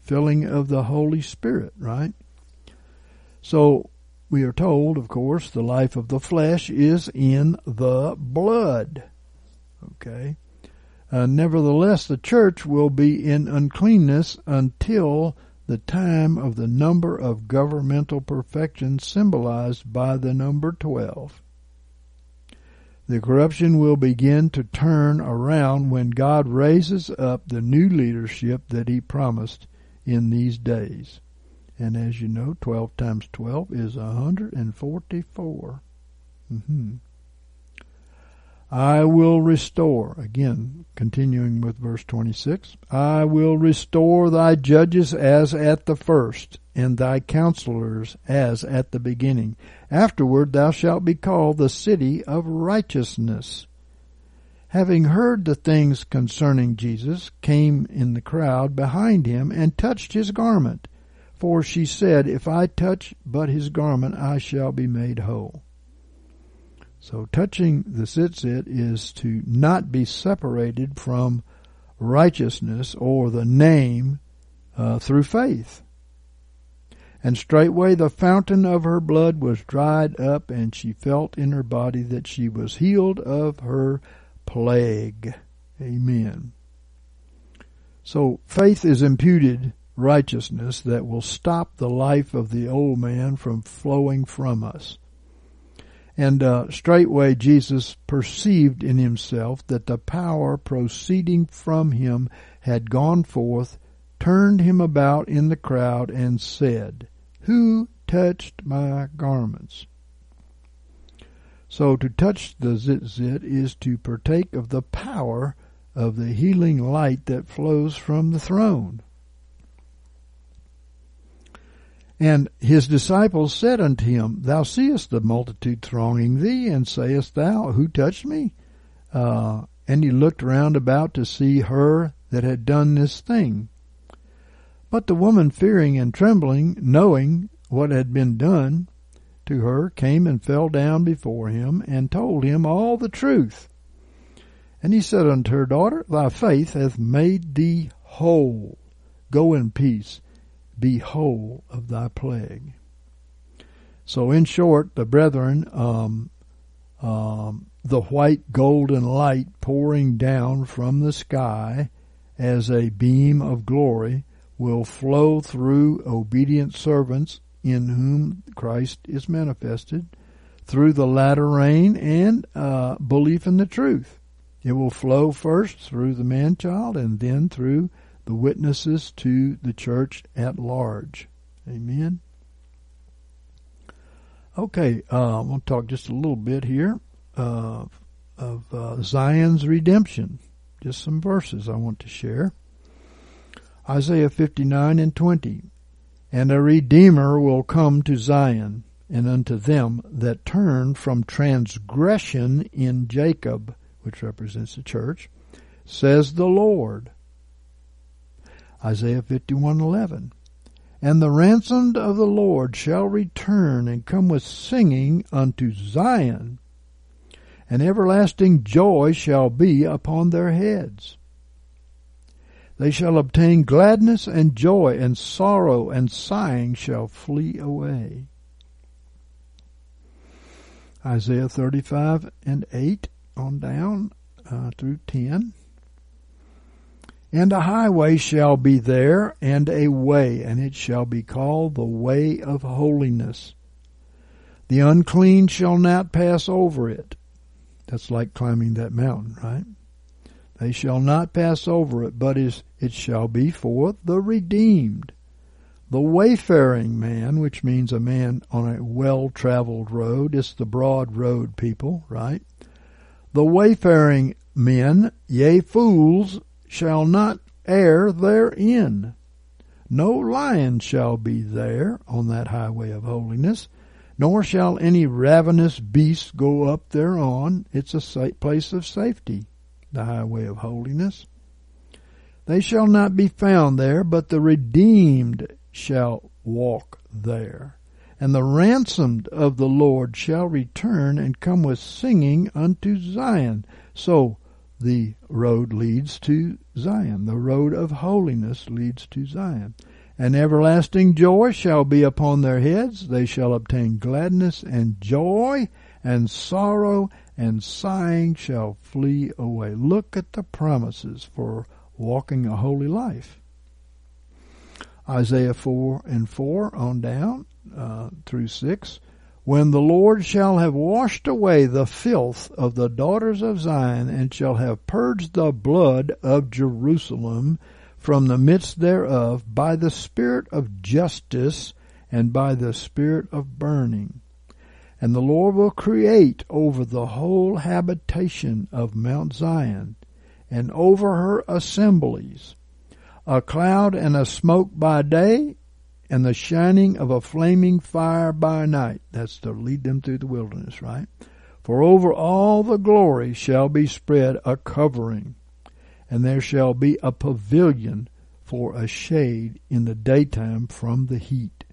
filling of the Holy Spirit, right? So we are told, of course, the life of the flesh is in the blood. Okay. Uh, nevertheless, the church will be in uncleanness until the time of the number of governmental perfection symbolized by the number 12. The corruption will begin to turn around when God raises up the new leadership that He promised in these days. And as you know, 12 times 12 is 144. Mm-hmm. I will restore, again, continuing with verse 26, I will restore thy judges as at the first, and thy counselors as at the beginning. Afterward thou shalt be called the city of righteousness. Having heard the things concerning Jesus, came in the crowd behind him and touched his garment. For she said, If I touch but his garment, I shall be made whole. So touching the tzitzit is to not be separated from righteousness or the name uh, through faith. And straightway the fountain of her blood was dried up, and she felt in her body that she was healed of her plague. Amen. So faith is imputed righteousness that will stop the life of the old man from flowing from us. And uh, straightway Jesus perceived in himself that the power proceeding from him had gone forth, turned him about in the crowd, and said, Who touched my garments? So to touch the tzitzit is to partake of the power of the healing light that flows from the throne. And his disciples said unto him, Thou seest the multitude thronging thee, and sayest thou, Who touched me? Uh, and he looked round about to see her that had done this thing. But the woman, fearing and trembling, knowing what had been done to her, came and fell down before him, and told him all the truth. And he said unto her, Daughter, thy faith hath made thee whole. Go in peace be whole of thy plague. So, in short, the brethren, um, um, the white golden light pouring down from the sky as a beam of glory will flow through obedient servants in whom Christ is manifested through the latter rain and uh, belief in the truth. It will flow first through the man child and then through the witnesses to the church at large. Amen. Okay, uh, I'm going to talk just a little bit here uh, of uh, Zion's redemption. Just some verses I want to share. Isaiah 59 and 20. And a Redeemer will come to Zion, and unto them that turn from transgression in Jacob, which represents the church, says the Lord. Isaiah 51:11. And the ransomed of the Lord shall return and come with singing unto Zion, and everlasting joy shall be upon their heads. They shall obtain gladness and joy, and sorrow and sighing shall flee away. Isaiah 35 and 8 on down uh, through 10. And a highway shall be there, and a way, and it shall be called the way of holiness. The unclean shall not pass over it. That's like climbing that mountain, right? They shall not pass over it, but it shall be for the redeemed. The wayfaring man, which means a man on a well traveled road, it's the broad road people, right? The wayfaring men, yea, fools, shall not err therein. No lion shall be there on that highway of holiness, nor shall any ravenous beast go up thereon. It's a place of safety, the highway of holiness. They shall not be found there, but the redeemed shall walk there. And the ransomed of the Lord shall return and come with singing unto Zion. So, the road leads to Zion. The road of holiness leads to Zion. And everlasting joy shall be upon their heads. They shall obtain gladness and joy, and sorrow and sighing shall flee away. Look at the promises for walking a holy life. Isaiah 4 and 4 on down uh, through 6. When the Lord shall have washed away the filth of the daughters of Zion, and shall have purged the blood of Jerusalem from the midst thereof by the spirit of justice and by the spirit of burning. And the Lord will create over the whole habitation of Mount Zion, and over her assemblies, a cloud and a smoke by day, and the shining of a flaming fire by night. That's to lead them through the wilderness, right? For over all the glory shall be spread a covering, and there shall be a pavilion for a shade in the daytime from the heat,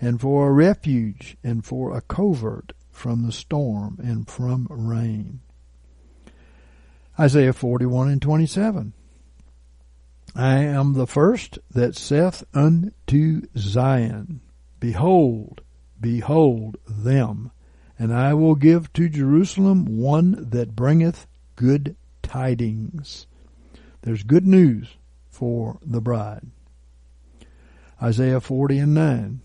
and for a refuge and for a covert from the storm and from rain. Isaiah 41 and 27. I am the first that saith unto Zion, Behold, behold them, and I will give to Jerusalem one that bringeth good tidings. There's good news for the bride. Isaiah 40 and 9.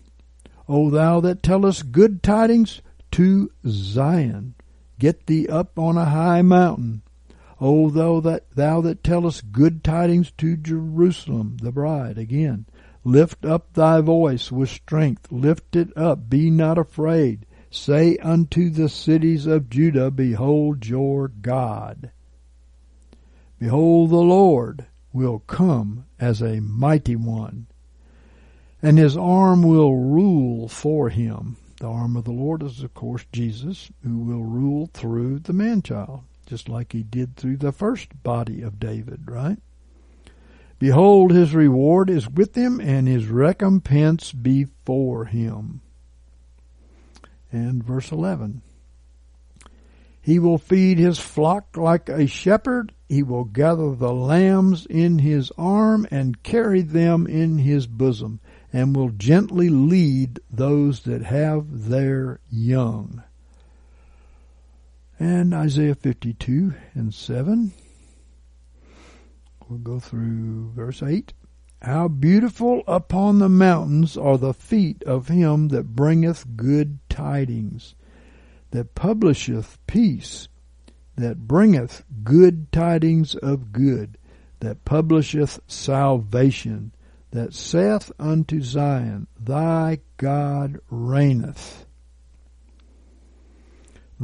O thou that tellest good tidings to Zion. Get thee up on a high mountain. O thou that thou that tellest good tidings to Jerusalem, the bride, again. Lift up thy voice with strength, lift it up, be not afraid. Say unto the cities of Judah, Behold your God. Behold, the Lord will come as a mighty one, and his arm will rule for him. The arm of the Lord is, of course, Jesus, who will rule through the man child, just like he did through the first body of David, right? Behold, his reward is with him, and his recompense before him. And verse 11 He will feed his flock like a shepherd. He will gather the lambs in his arm and carry them in his bosom, and will gently lead those that have their young. And Isaiah 52 and 7. We'll go through verse 8. How beautiful upon the mountains are the feet of him that bringeth good tidings, that publisheth peace, that bringeth good tidings of good, that publisheth salvation, that saith unto Zion, Thy God reigneth.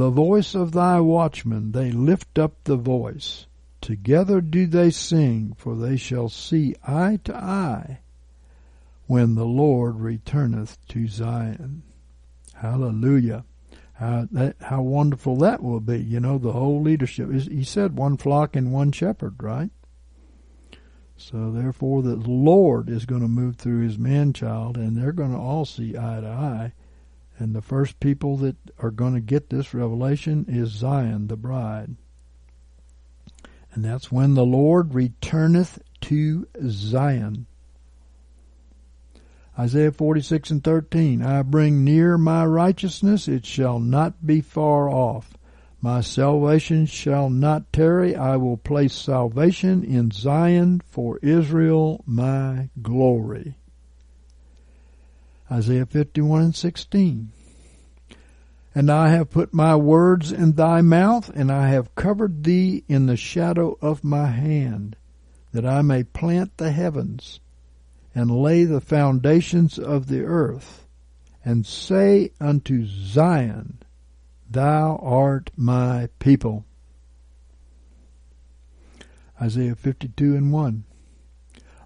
The voice of thy watchmen, they lift up the voice. Together do they sing, for they shall see eye to eye when the Lord returneth to Zion. Hallelujah. How, that, how wonderful that will be. You know, the whole leadership. He said one flock and one shepherd, right? So therefore the Lord is going to move through his man child and they're going to all see eye to eye. And the first people that are going to get this revelation is Zion, the bride. And that's when the Lord returneth to Zion. Isaiah 46 and 13, I bring near my righteousness, it shall not be far off. My salvation shall not tarry. I will place salvation in Zion for Israel, my glory. Isaiah 51 and 16. And I have put my words in thy mouth, and I have covered thee in the shadow of my hand, that I may plant the heavens, and lay the foundations of the earth, and say unto Zion, Thou art my people. Isaiah 52 and 1.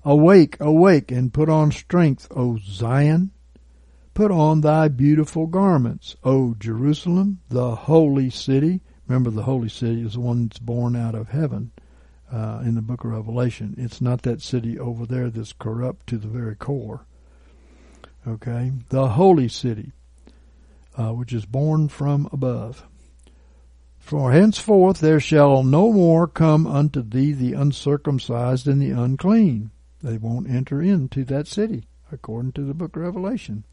Awake, awake, and put on strength, O Zion. Put on thy beautiful garments, O Jerusalem, the holy city. Remember, the holy city is the one that's born out of heaven uh, in the book of Revelation. It's not that city over there that's corrupt to the very core. Okay? The holy city, uh, which is born from above. For henceforth there shall no more come unto thee the uncircumcised and the unclean. They won't enter into that city, according to the book of Revelation.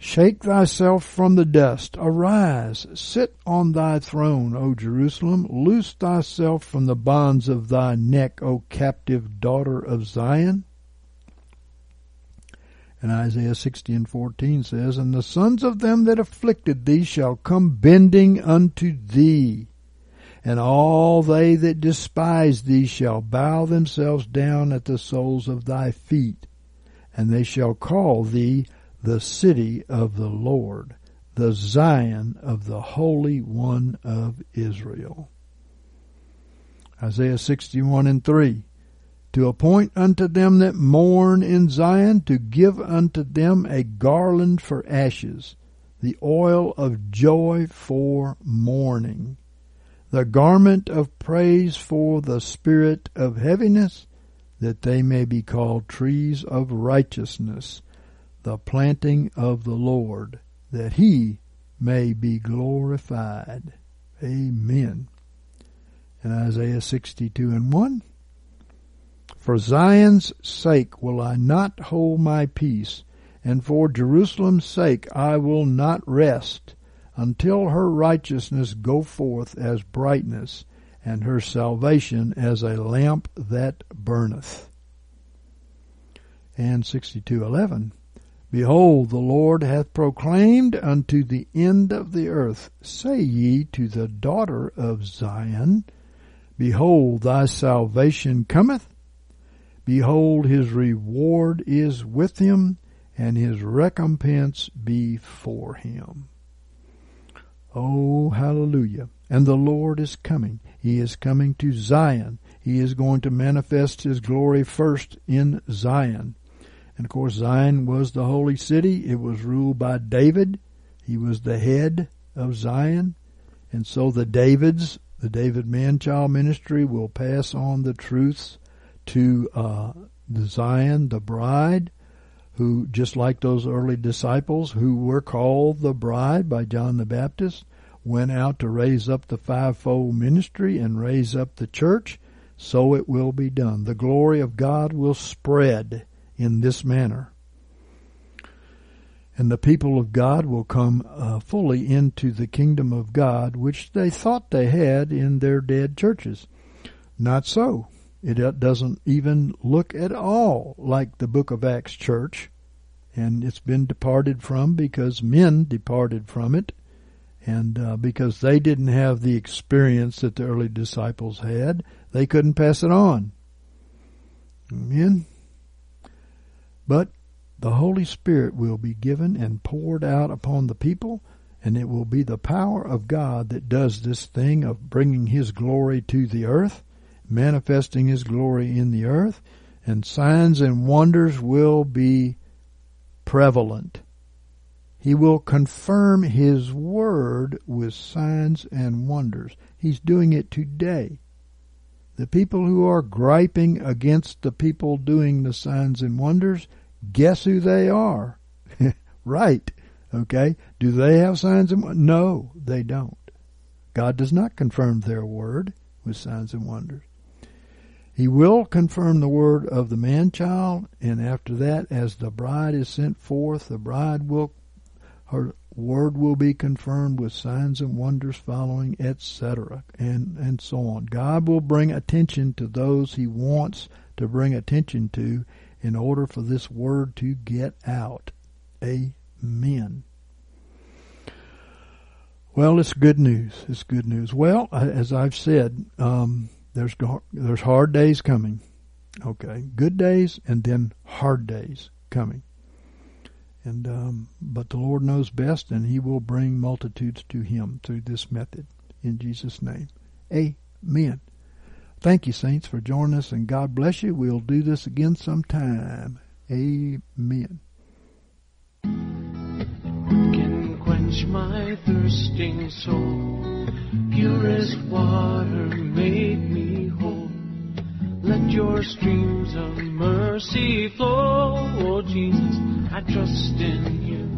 Shake thyself from the dust. Arise, sit on thy throne, O Jerusalem. Loose thyself from the bonds of thy neck, O captive daughter of Zion. And Isaiah 60 and 14 says, And the sons of them that afflicted thee shall come bending unto thee, and all they that despise thee shall bow themselves down at the soles of thy feet, and they shall call thee the city of the Lord, the Zion of the Holy One of Israel. Isaiah 61 and 3. To appoint unto them that mourn in Zion, to give unto them a garland for ashes, the oil of joy for mourning, the garment of praise for the spirit of heaviness, that they may be called trees of righteousness, the planting of the Lord, that he may be glorified. Amen. In Isaiah 62 and 1, For Zion's sake will I not hold my peace, and for Jerusalem's sake I will not rest, until her righteousness go forth as brightness, and her salvation as a lamp that burneth. And 62:11 Behold, the Lord hath proclaimed unto the end of the earth, say ye to the daughter of Zion, Behold, thy salvation cometh. Behold, his reward is with him, and his recompense before him. Oh, hallelujah. And the Lord is coming. He is coming to Zion. He is going to manifest his glory first in Zion. And of course, Zion was the holy city. It was ruled by David. He was the head of Zion. And so the Davids, the David man-child ministry will pass on the truths to uh, the Zion, the bride, who, just like those early disciples who were called the bride by John the Baptist, went out to raise up the fivefold ministry and raise up the church, so it will be done. The glory of God will spread in this manner. And the people of God will come uh, fully into the kingdom of God, which they thought they had in their dead churches. Not so. It doesn't even look at all like the book of Acts church. And it's been departed from because men departed from it. And uh, because they didn't have the experience that the early disciples had, they couldn't pass it on. Amen. But the Holy Spirit will be given and poured out upon the people, and it will be the power of God that does this thing of bringing His glory to the earth, manifesting His glory in the earth, and signs and wonders will be prevalent. He will confirm His word with signs and wonders. He's doing it today. The people who are griping against the people doing the signs and wonders, guess who they are? right. Okay. Do they have signs and wonders? No, they don't. God does not confirm their word with signs and wonders. He will confirm the word of the man child, and after that, as the bride is sent forth, the bride will, her word will be confirmed with signs and wonders following, etc., and, and so on. God will bring attention to those he wants to bring attention to in order for this word to get out. Amen. Well, it's good news. It's good news. Well, as I've said, um, there's there's hard days coming. Okay, good days and then hard days coming. And um, but the Lord knows best, and He will bring multitudes to Him through this method. In Jesus' name, Amen. Thank you, saints, for joining us, and God bless you. We'll do this again sometime. Amen. Can quench my thirsting soul. Purest water made me whole. Let your streams of mercy flow. Oh, Jesus, I trust in you.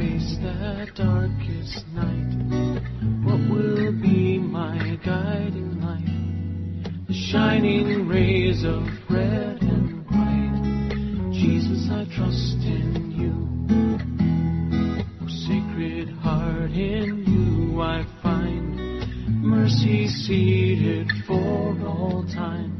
face that darkest night, what will be my guiding light? The shining rays of red and white. Jesus, I trust in you. Oh, sacred heart, in you I find mercy seated for all time.